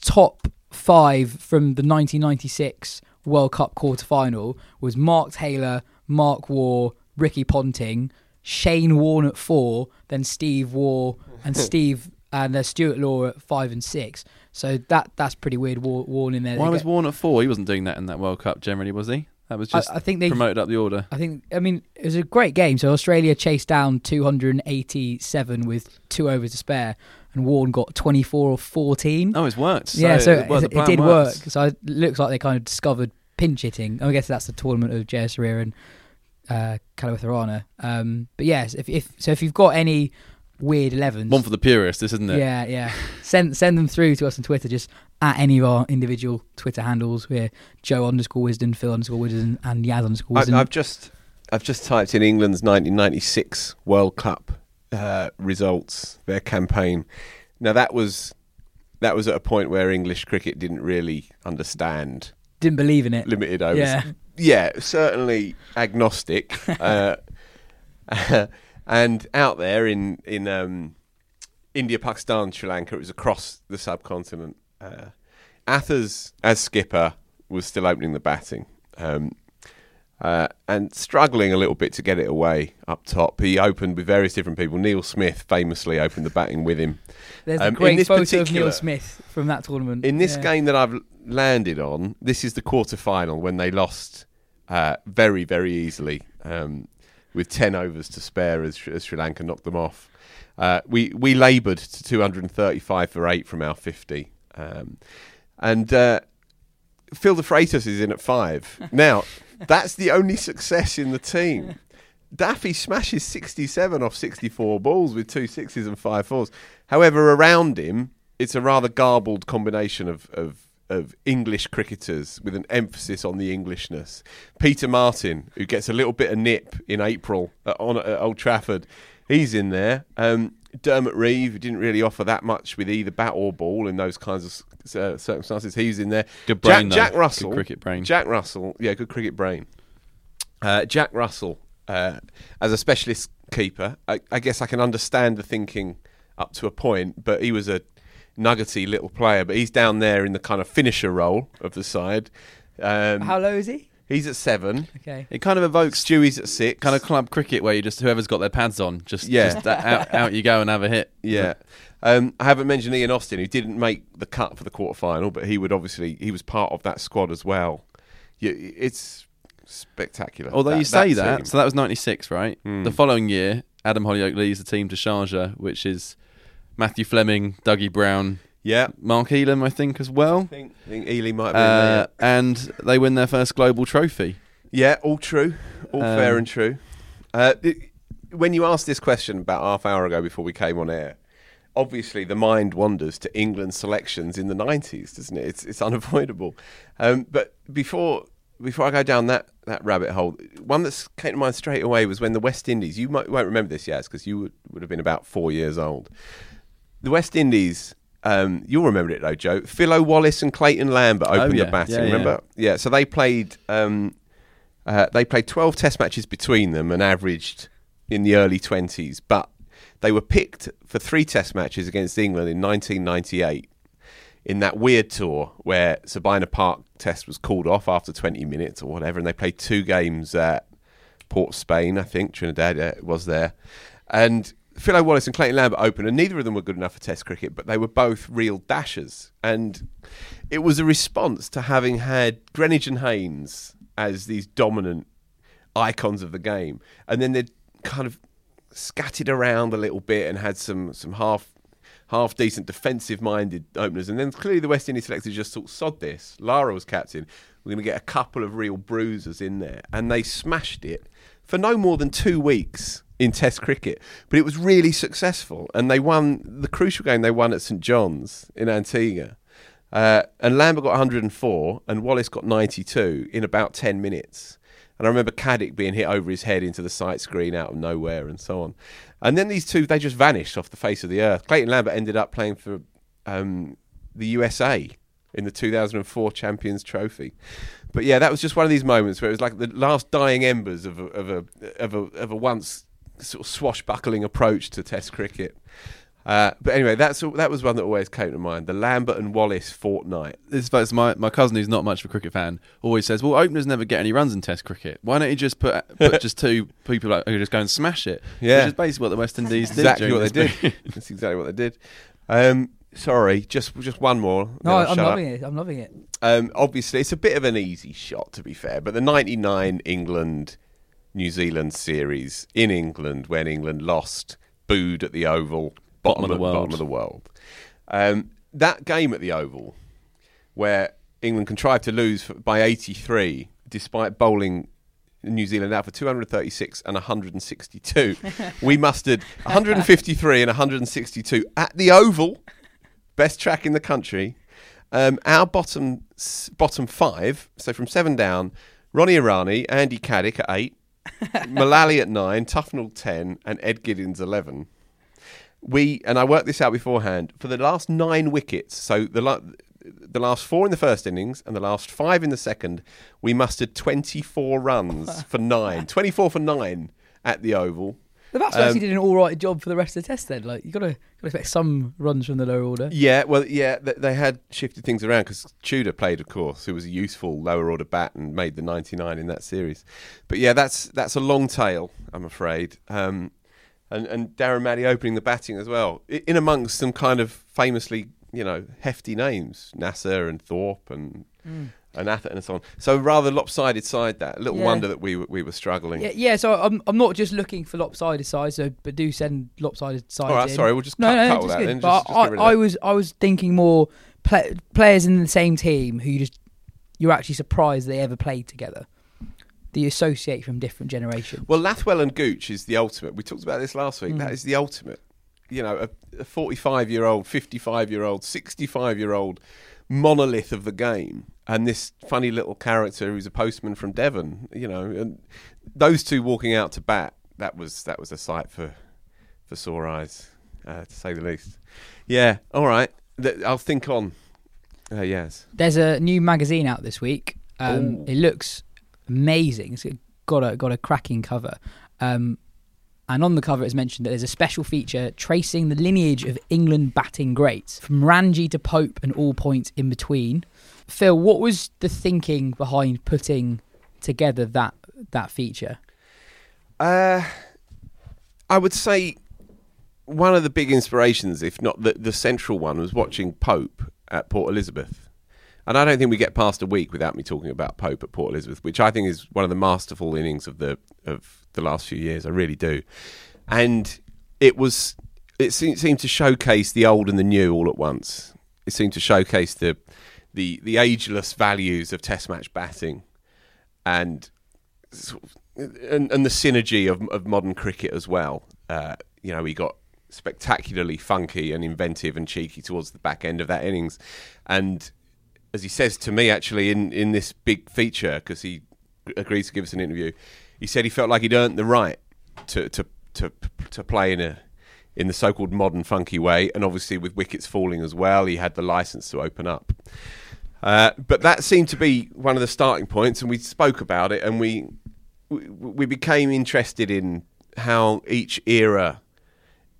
top five from the 1996 World Cup quarter final was Mark Taylor, Mark Waugh, Ricky Ponting, Shane Warne at four, then Steve Waugh and Steve and uh, Stuart Law at five and six. So that that's pretty weird. Warne in there. Why was Warne at four? He wasn't doing that in that World Cup generally, was he? That was just I think they- promoted up the order. I think. I mean, it was a great game. So Australia chased down 287 with two overs to spare, and Warne got 24 or 14. Oh, it's worked. yeah, so well, the it, it did works. work. So it looks like they kind of discovered pinch hitting. I guess that's the tournament of Jayasuriya and uh, Kaluwitharana. Um, but yes, if, if so, if you've got any weird 11s. One for the purists, this isn't it? Yeah, yeah. Send send them through to us on Twitter, just at any of our individual Twitter handles. We're Jo underscore Wisden, Phil underscore Wisden, and Yas underscore I, Wisden. I've just I've just typed in England's 1996 World Cup uh, results, their campaign. Now that was that was at a point where English cricket didn't really understand Didn't believe in it. limited overs. Yeah. Yeah, certainly agnostic. uh, and out there in in um, India, Pakistan, Sri Lanka, it was across the subcontinent. Uh, Athers, as skipper, was still opening the batting. Um, uh, and struggling a little bit to get it away up top. He opened with various different people. Neil Smith famously opened the batting with him. There's Um, a great photo of Neil Smith from that tournament. In this Yeah. game that I've landed on, this is the quarter final when they lost uh, very, very easily um, with 10 overs to spare as, as Sri Lanka knocked them off. Uh, we we laboured to 235 for 8 from our 50. Um, and uh, Phil DeFreitas is in at 5. Now, that's the only success in the team. Daffy smashes 67 off 64 balls with two sixes and five fours. However, around him, it's a rather garbled combination of, of, of English cricketers with an emphasis on the Englishness. Peter Martin, who gets a little bit of nip in April at, on at Old Trafford, he's in there. Um, Dermot Reeve, who didn't really offer that much with either bat or ball in those kinds of uh, circumstances, he's in there. Good brain, Jack. Jack Good Russell, cricket brain. Jack Russell, yeah, good cricket brain. Uh, Jack Russell, uh, as a specialist keeper, I, I guess I can understand the thinking up to a point, but he was a nuggety little player. But he's down there in the kind of finisher role of the side. Um, How low is he? he's at seven. Okay. It kind of evokes Stewie's at six. kind of club cricket where you just whoever's got their pads on, just Yeah. just out, out you go and have a hit. Yeah. Um, I haven't mentioned Ian Austin, who didn't make the cut for the quarter final, but he would obviously he was part of that squad as well. Yeah, it's spectacular. Although you say that, team. so that was '96, right? Mm. The following year, Adam Hollioake leads the team to Sharjah, which is Matthew Fleming, Dougie Brown, yeah, Mark Ealham, I think, as well. I think, I think Ely might have been Uh, there. and they win their first global trophy. Yeah, all true, all Um, fair and true. Uh, it- when you asked this question about half hour ago before we came on air, obviously the mind wanders to England selections in the nineties, doesn't it? It's it's unavoidable. Um, but before before I go down that, that rabbit hole, one that came to mind straight away was when the West Indies. You might, won't remember this, Yas, because you would, would have been about four years old. The West Indies. Um, you'll remember it though, Jo. Philo Wallace and Clayton Lambert opened yeah. the batting. Yeah, yeah. remember? Yeah. So they played. Um, uh, they played 12 test matches between them and averaged in the early 20s, but they were picked for three test matches against England in 1998 in that weird tour where Sabina Park test was called off after 20 minutes or whatever, and they played two games at Port Spain, I think. Trinidad uh, was there. And Philo Wallace and Clayton Lambert opened, and neither of them were good enough for Test cricket, but they were both real dashers. And it was a response to having had Greenidge and Haynes as these dominant icons of the game, and then they'd kind of scattered around a little bit and had some some half half decent defensive minded openers, and then clearly the West Indies selectors just thought, "Sod this." Lara was captain. We're going to get a couple of real bruisers in there, and they smashed it for no more than two weeks in Test cricket. But it was really successful, and they won the crucial game. They won at St John's in Antigua. Uh, and Lambert got 104 and Wallace got 92 in about 10 minutes. And I remember Caddick being hit over his head into the sight screen out of nowhere and so on. And then these two, they just vanished off the face of the earth. Clayton Lambert ended up playing for um, the USA in the 2004 Champions Trophy. But yeah, that was just one of these moments where it was like the last dying embers of a, of a, of a, of a once sort of swashbuckling approach to Test cricket. Uh, but anyway, that's that was one that always came to mind. The Lambert and Wallace fortnight. This is my my cousin, who's not much of a cricket fan, always says, "Well, openers never get any runs in Test cricket. Why don't you just put put just two people like, who just go and smash it?" Yeah. which is basically what the West Indies did. exactly what they did. That's exactly what they did. Um, sorry, just just one more. No, I'll I'm shut up. loving it. I'm loving it. Um, obviously, it's a bit of an easy shot to be fair, but the '99 England New Zealand series in England when England lost, booed at the Oval, bottom, Bottom of the world. bottom of the world. Um, that game at the Oval, where England contrived to lose by 83, despite bowling New Zealand out for 236 and 162. we mustered 153 and 162 at the Oval, best track in the country. Um, our bottom bottom five, so from seven down, Ronnie Irani, Andy Caddick at eight, Mullally at nine, Tufnell ten, and Ed Giddins eleven. We and I worked this out beforehand for the last nine wickets. So the la- the last four in the first innings and the last five in the second, we mustered 24 runs for nine. 24 for nine at the Oval. The batsmen Um, actually did an all right job for the rest of the test. Then, like you got to expect some runs from the lower order. Yeah, well, yeah, th- they had shifted things around because Tudor played, of course, who was a useful lower order bat and made the 99 in that series. But yeah, that's that's a long tail, I'm afraid. Um, and and Darren Maddy opening the batting as well, in amongst some kind of famously, you know, hefty names, Nasser and Thorpe and and Atherton and so on. So rather lopsided side that. Little Yeah. wonder that we were, we were struggling. Yeah, yeah. So I'm I'm not just looking for lopsided sides, so but do send lopsided sides. All right, in. sorry, we'll just no, cut, no, cut all just that then. But Just, I, get I that. was I was thinking more play, players in the same team who you just you're actually surprised they ever played together. That you associate from different generations. Well, Lathwell and Gooch is the ultimate. We talked about this last week. Mm. That is the ultimate. You know, a 45 year old, 55 year old, 65 year old monolith of the game. And this funny little character who's a postman from Devon, you know, and those two walking out to bat, that was that was a sight for for sore eyes, uh, to say the least. Yeah, all right. I'll think on. Uh, yes. There's a new magazine out this week. Um, it looks amazing. It's got a got a cracking cover. Um, and on the cover, it's mentioned that there's a special feature tracing the lineage of England batting greats, from Ranji to Pope and all points in between. Phil, what was the thinking behind putting together that that feature? Uh, I would say one of the big inspirations, if not the, the central one, was watching Pope at Port Elizabeth. And I don't think we get past a week without me talking about Pope at Port Elizabeth, which I think is one of the masterful innings of the of the last few years. I really do. And it was it seemed, to showcase the old and the new all at once. It seemed to showcase the the the ageless values of Test match batting, and and, and the synergy of, of modern cricket as well. Uh, you know, he got spectacularly funky and inventive and cheeky towards the back end of that innings, and as he says to me actually in, in this big feature because he agrees to give us an interview, he said he felt like he'd earned the right to to to, to play in a in the so-called modern funky way, and obviously with wickets falling as well, he had the license to open up. Uh, but that seemed to be one of the starting points, and we spoke about it, and we we, became interested in how each era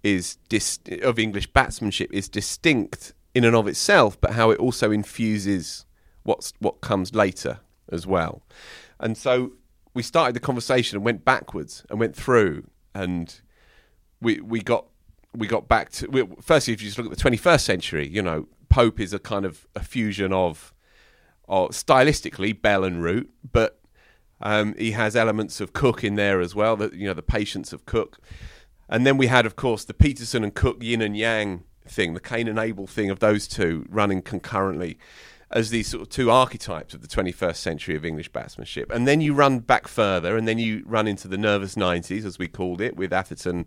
is dis- of English batsmanship is distinct in and of itself, but how it also infuses what's what comes later as well. And so we started the conversation and went backwards and went through, and we we got we got back to we, firstly if you just look at the 21st century, you know, Pope is a kind of a fusion of, of stylistically Bell and Root, but um, he has elements of Cook in there as well. The, you know, the patience of Cook, and then we had, of course, the Pietersen and Cook yin and yang thing, the Cain and Abel thing of those two running concurrently as these sort of two archetypes of the 21st century of English batsmanship. And then you run back further, and then you run into the nervous 90s, as we called it, with Atherton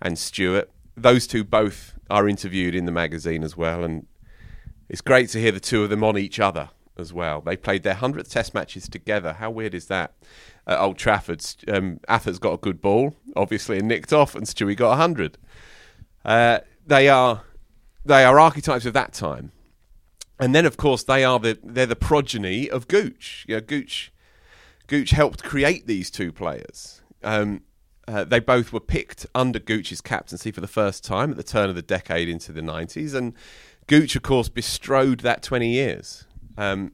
and Stewart. Those two both are interviewed in the magazine as well, and it's great to hear the two of them on each other as well. They played their 100th Test matches together. How weird is that? At Old Trafford, um, Ather's got a good ball, obviously, and nicked off, and Stewie got 100. Uh, they are they are archetypes of that time, and then of course they are the they're the progeny of Gooch. You know, Gooch Gooch helped create these two players. Um, uh, they both were picked under Gooch's captaincy for the first time at the turn of the decade into the 90s, and Gooch, of course, bestrode that 20 years. Um,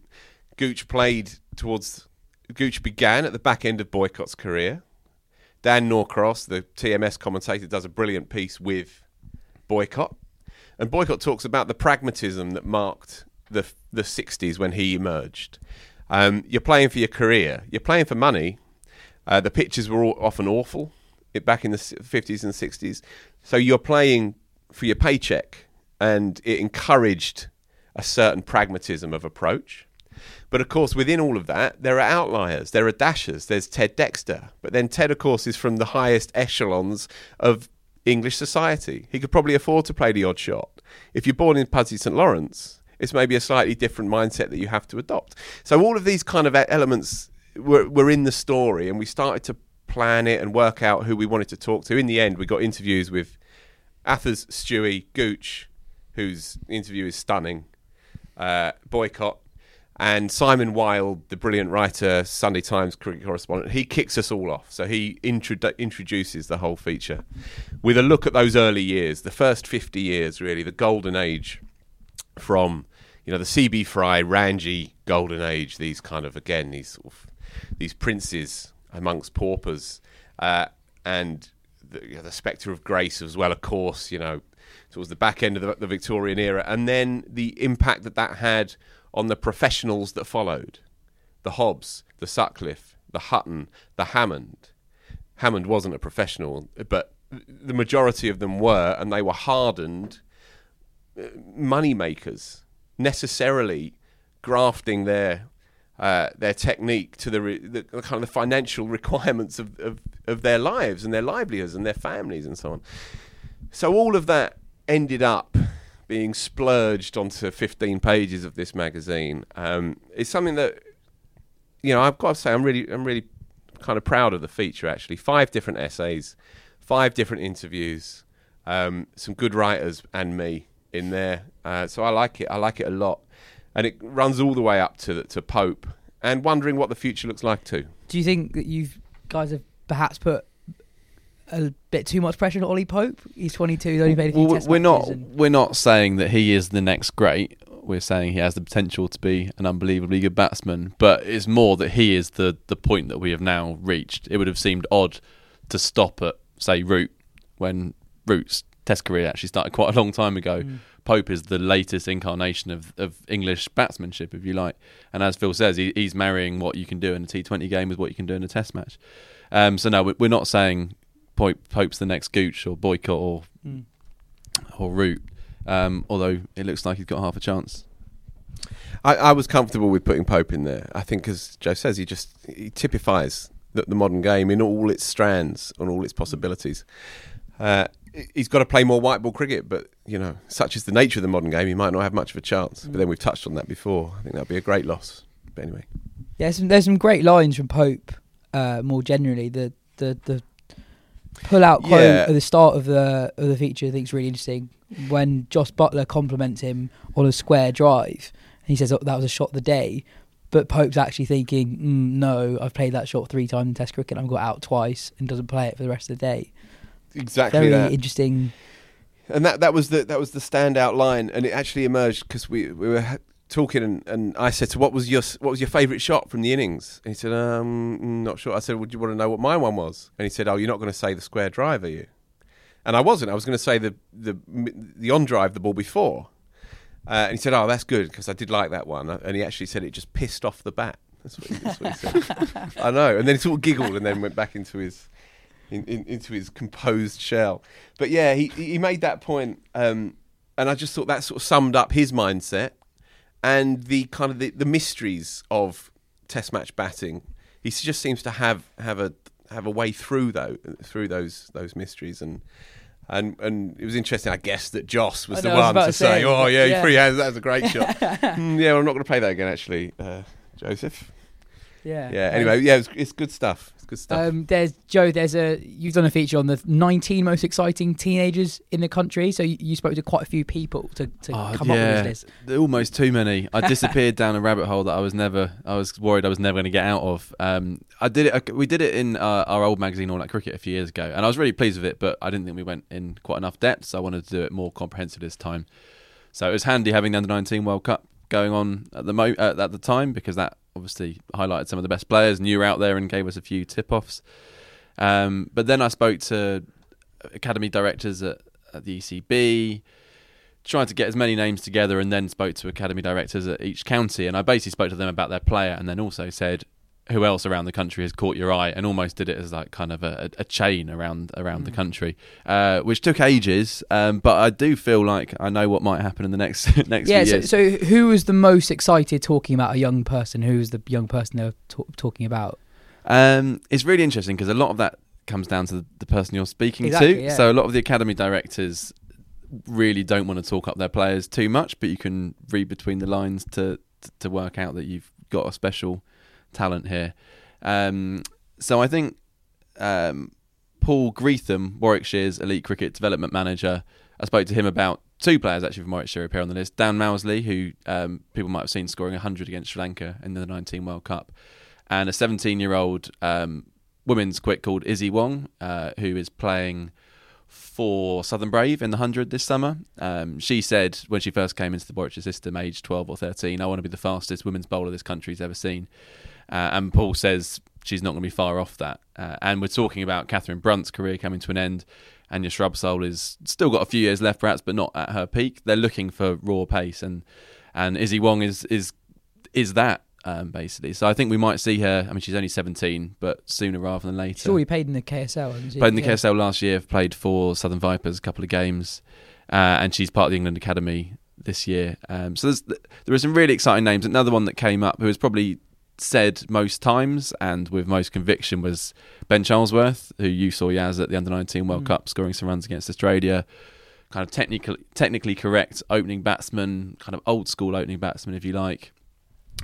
Gooch played towards. Gooch began at the back end of Boycott's career. Dan Norcross, the TMS commentator, does a brilliant piece with Boycott, and Boycott talks about the pragmatism that marked the the 60s when he emerged. Um, you're playing for your career. You're playing for money. Uh, the pitches were all, often awful it, back in the 50s and 60s. So you're playing for your paycheck, and it encouraged a certain pragmatism of approach. But of course, within all of that, there are outliers. There are dashers. There's Ted Dexter. But then Ted, of course, is from the highest echelons of English society. He could probably afford to play the odd shot. If you're born in Pudsey St Lawrence, it's maybe a slightly different mindset that you have to adopt. So all of these kind of elements were, were in the story, and we started to plan it and work out who we wanted to talk to. In the end, we got interviews with Athers, Stewie, Gooch, whose interview is stunning, uh, Boycott, and Simon Wilde, the brilliant writer, Sunday Times cricket correspondent. He kicks us all off. So he introdu- introduces the whole feature with a look at those early years, the first 50 years, really, the golden age from you know the CB Fry, Ranji golden age. These kind of again these sort of, these princes amongst paupers, uh, and the, you know, the spectre of grace as well. Of course, you know towards the back end of the, the Victorian era, and then the impact that that had on the professionals that followed, the Hobbs, the Sutcliffe, the Hutton, the Hammond. Hammond wasn't a professional, but the majority of them were, and they were hardened money makers necessarily grafting their uh, their technique to the, re- the, kind of the financial requirements of, of, of their lives and their livelihoods and their families and so on. So all of that ended up being splurged onto 15 pages of this magazine. Um, it's something that you know I've got to say I'm really I'm really kind of proud of the feature actually. Five different essays, five different interviews, um, some good writers and me in there. Uh, so I like it. I like it a lot, and it runs all the way up to to Pope. And wondering what the future looks like too. Do you think that you guys have perhaps put a bit too much pressure on Ollie Pope? He's 22. He's only played a few well, test we're not and... we're not saying that he is the next great. We're saying he has the potential to be an unbelievably good batsman, but it's more that he is the the point that we have now reached. It would have seemed odd to stop at say Root when Root's Test career actually started quite a long time ago. Mm. Pope is the latest incarnation of, of English batsmanship, if you like. And as Phil says, he, he's marrying what you can do in a T20 game with what you can do in a Test match. Um, so no, we're not saying Pope, Pope's the next Gooch or Boycott or mm. or Root. Um, although it looks like he's got half a chance. I, I, was comfortable with putting Pope in there. I think, as Jo says, he just he typifies the, the modern game in all its strands and all its possibilities. Uh, he's got to play more white ball cricket, but you know, such is the nature of the modern game, he might not have much of a chance. But then we've touched on that before. I think that'd be a great loss. But anyway, yeah, there's some, there's some great lines from Pope. Uh, more generally, the the the pull out quote yeah. at the start of the of the feature I think is really interesting. When Jos Buttler compliments him on a square drive, and he says oh, that was a shot of the day. But Pope's actually thinking, mm, no, I've played that shot three times in Test cricket. I've got out twice and doesn't play it for the rest of the day exactly very that. interesting. And that that was the that was the standout line, and it actually emerged because we we were talking, and, and I said, "So what was your what was your favourite shot from the innings?" And he said, "Um, not sure." I said, "Would you want to know what my one was?" And he said, "Oh, you're not going to say the square drive, are you?" And I wasn't. I was going to say the the the on drive the ball before. Uh, and he said, "Oh, that's good because I did like that one." And he actually said it just pissed off the bat. That's what he, that's what he said. I know. And then he sort of giggled and then went back into his in, in, into his composed shell. But yeah, he he made that point, um, and I just thought that sort of summed up his mindset and the kind of the, the mysteries of Test match batting. He just seems to have have a have a way through though through those those mysteries and. And and it was interesting, I guess, that Jos was the one to, say, "Oh yeah, yeah. free hands, that was a great shot." mm, yeah, well, I'm not going to play that again, actually, uh, Joseph. Yeah. Yeah. Anyway, yeah, it's, it's good stuff It's good stuff. Um, there's Jo. There's a you've done a feature on the 19 most exciting teenagers in the country. So you, you spoke to quite a few people to, to oh, come yeah. up with this. Almost too many. I disappeared down a rabbit hole that I was never. I was worried I was never going to get out of. Um, I did it. We did it in uh, our old magazine, All Out Cricket, a few years ago, and I was really pleased with it. But I didn't think we went in quite enough depth, so I wanted to do it more comprehensive this time. So it was handy having the under 19 World Cup going on at the mo- uh, at the time because that obviously highlighted some of the best players, and you were out there and gave us a few tip offs. Um, but then I spoke to academy directors at, at the ECB, trying to get as many names together, and then spoke to academy directors at each county. And I basically spoke to them about their player, and then also said, who else around the country has caught your eye, and almost did it as like kind of a, a chain around around Hmm. the country, uh, which took ages. Um, but I do feel like I know what might happen in the next next Yeah. few So, so who was the most excited talking about a young person? Who was the young person they were ta- talking about? Um, it's really interesting because a lot of that comes down to the, the person you're speaking Exactly, to. yeah. So a lot of the academy directors really don't want to talk up their players too much, but you can read between the lines to to, to work out that you've got a special talent here. Um, so I think um, Paul Greetham, Warwickshire's elite cricket development manager, I spoke to him about two players actually from Warwickshire appear on the list. Dan Mousley, who um, people might have seen scoring 100 against Sri Lanka in the 19 World Cup, and a 17 year old um, women's quick called Izzy Wong, uh, who is playing for Southern Brave in the 100 this summer. Um, she said when she first came into the Warwickshire system, aged 12 or 13, I want to be the fastest women's bowler this country's ever seen. Uh, and Paul says she's not going to be far off that. Uh, and we're talking about Katherine Brunt's career coming to an end. And your Shrub Shrubsole is still got a few years left, perhaps, but not at her peak. They're looking for raw pace, and and Issy Wong is is is that um, basically. So I think we might see her. I mean, she's only 17, but sooner rather than later. She's already played in the KSL. Played in the Yeah. KSL last year. Played for Southern Vipers a couple of games, uh, and she's part of the England academy this year. Um, so there's, there are some really exciting names. Another one that came up, who is probably said most times and with most conviction, was Ben Charlesworth, who you saw Yas at the Under 19 World Mm. Cup, scoring some runs against Australia. Kind of technically technically correct opening batsman, kind of old school opening batsman, if you like.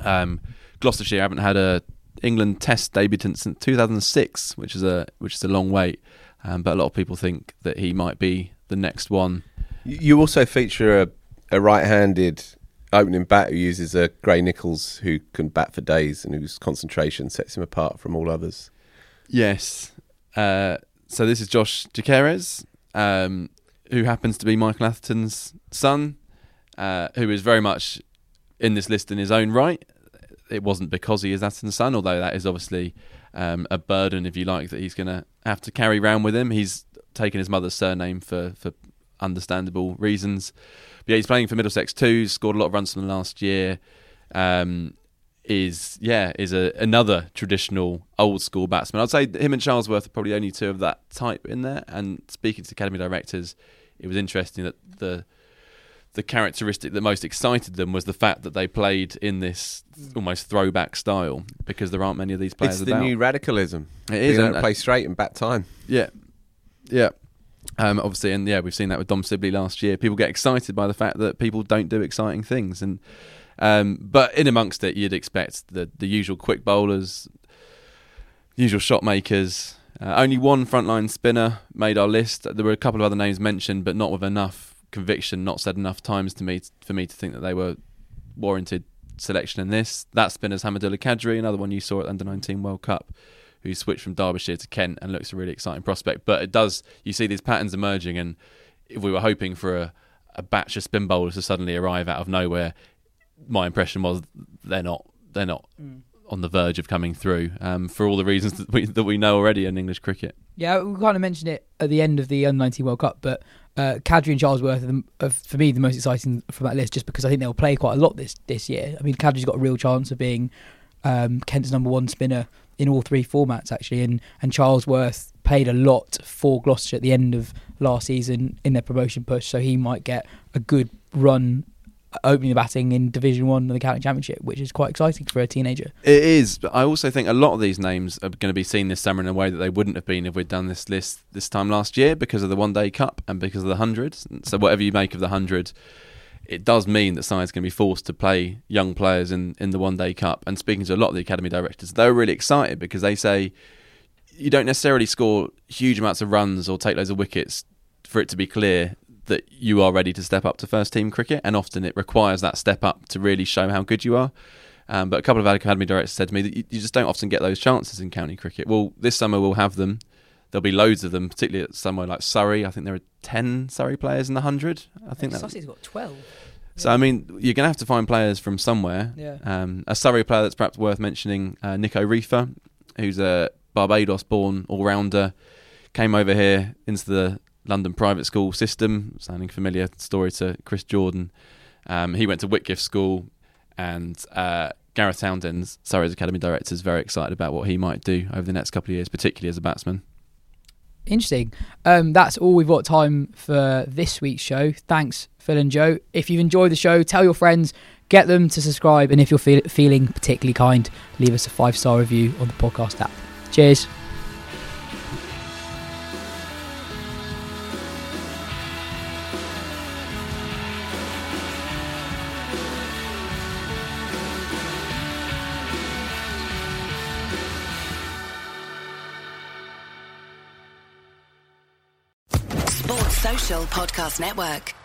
Um, Gloucestershire haven't had a England Test debutant since 2006, which is a which is a long wait. Um, but a lot of people think that he might be the next one. You you also feature a, a right-handed opening bat who uses a Gray-Nicolls who can bat for days and whose concentration sets him apart from all others. Yes. Uh, so this is Josh de Caires, um, who happens to be Michael Atherton's son, uh, who is very much in this list in his own right. It wasn't because he is Atherton's son, although that is obviously um, a burden, if you like, that he's going to have to carry around with him. He's taken his mother's surname for, for understandable reasons. But yeah, he's playing for Middlesex too. Scored a lot of runs from them last year. Um, is yeah is a another traditional old school batsman. I'd say him and Charlesworth are probably only two of that type in there. And speaking to academy directors, it was interesting that the the characteristic that most excited them was the fact that they played in this almost throwback style because there aren't many of these players It's the about. new radicalism. It is, and- to play straight and bat time. Yeah, yeah. Um, obviously, and yeah, we've seen that with Dom Sibley last year. People get excited by the fact that people don't do exciting things, and um, but in amongst it, you'd expect the the usual quick bowlers, usual shot makers. Uh, only one frontline spinner made our list. There were a couple of other names mentioned, but not with enough conviction, not said enough times to me for me to think that they were warranted selection in this. That spinner's Hamidullah Qadri, another one you saw at the Under 19 World Cup, who switched from Derbyshire to Kent and looks a really exciting prospect. But it does, you see these patterns emerging, and if we were hoping for a, a batch of spin bowlers to suddenly arrive out of nowhere, my impression was they're not. They're not on the verge of coming through um, for all the reasons that we that we know already in English cricket. Yeah, we kind of mentioned it at the end of the Under 19 World Cup, but uh, Qadri and Charlesworth are, the, are for me the most exciting from that list, just because I think they'll play quite a lot this this year. I mean, Qadri's got a real chance of being um, Kent's number one spinner in all three formats actually, and and Charlesworth played a lot for Gloucester at the end of last season in their promotion push, so he might get a good run uh, opening the batting in Division One of the county championship, which is quite exciting for a teenager. It is, but I also think a lot of these names are going to be seen this summer in a way that they wouldn't have been if we'd done this list this time last year because of the One Day Cup and because of the hundred. So whatever you make of the hundred, it does mean that sides to be forced to play young players in in the One Day Cup. And speaking to a lot of the academy directors, they're really excited because they say you don't necessarily score huge amounts of runs or take loads of wickets for it to be clear that you are ready to step up to first team cricket, and often it requires that step up to really show how good you are. Um, but a couple of academy directors said to me that you, you just don't often get those chances in county cricket. Well, this summer we'll have them. There'll be loads of them, particularly at somewhere like Surrey. I think there are ten Surrey players in the hundred. I think that. Sussie's got twelve. So I mean, you're going to have to find players from somewhere. Yeah. Um, a Surrey player that's perhaps worth mentioning, uh, Nico Reifer, who's a Barbados-born all-rounder, came over here into the London private school system, sounding familiar story to Chris Jordan. Um, he went to Whitgift School and uh, Gareth Townsend, Surrey's academy director, is very excited about what he might do over the next couple of years, particularly as a batsman. Interesting. Um, that's all we've got time for this week's show. Thanks, Phil and Jo. If you've enjoyed the show, tell your friends, get them to subscribe, and if you're feel- feeling particularly kind, leave us a five star review on the podcast app. Cheers. Podcast Network.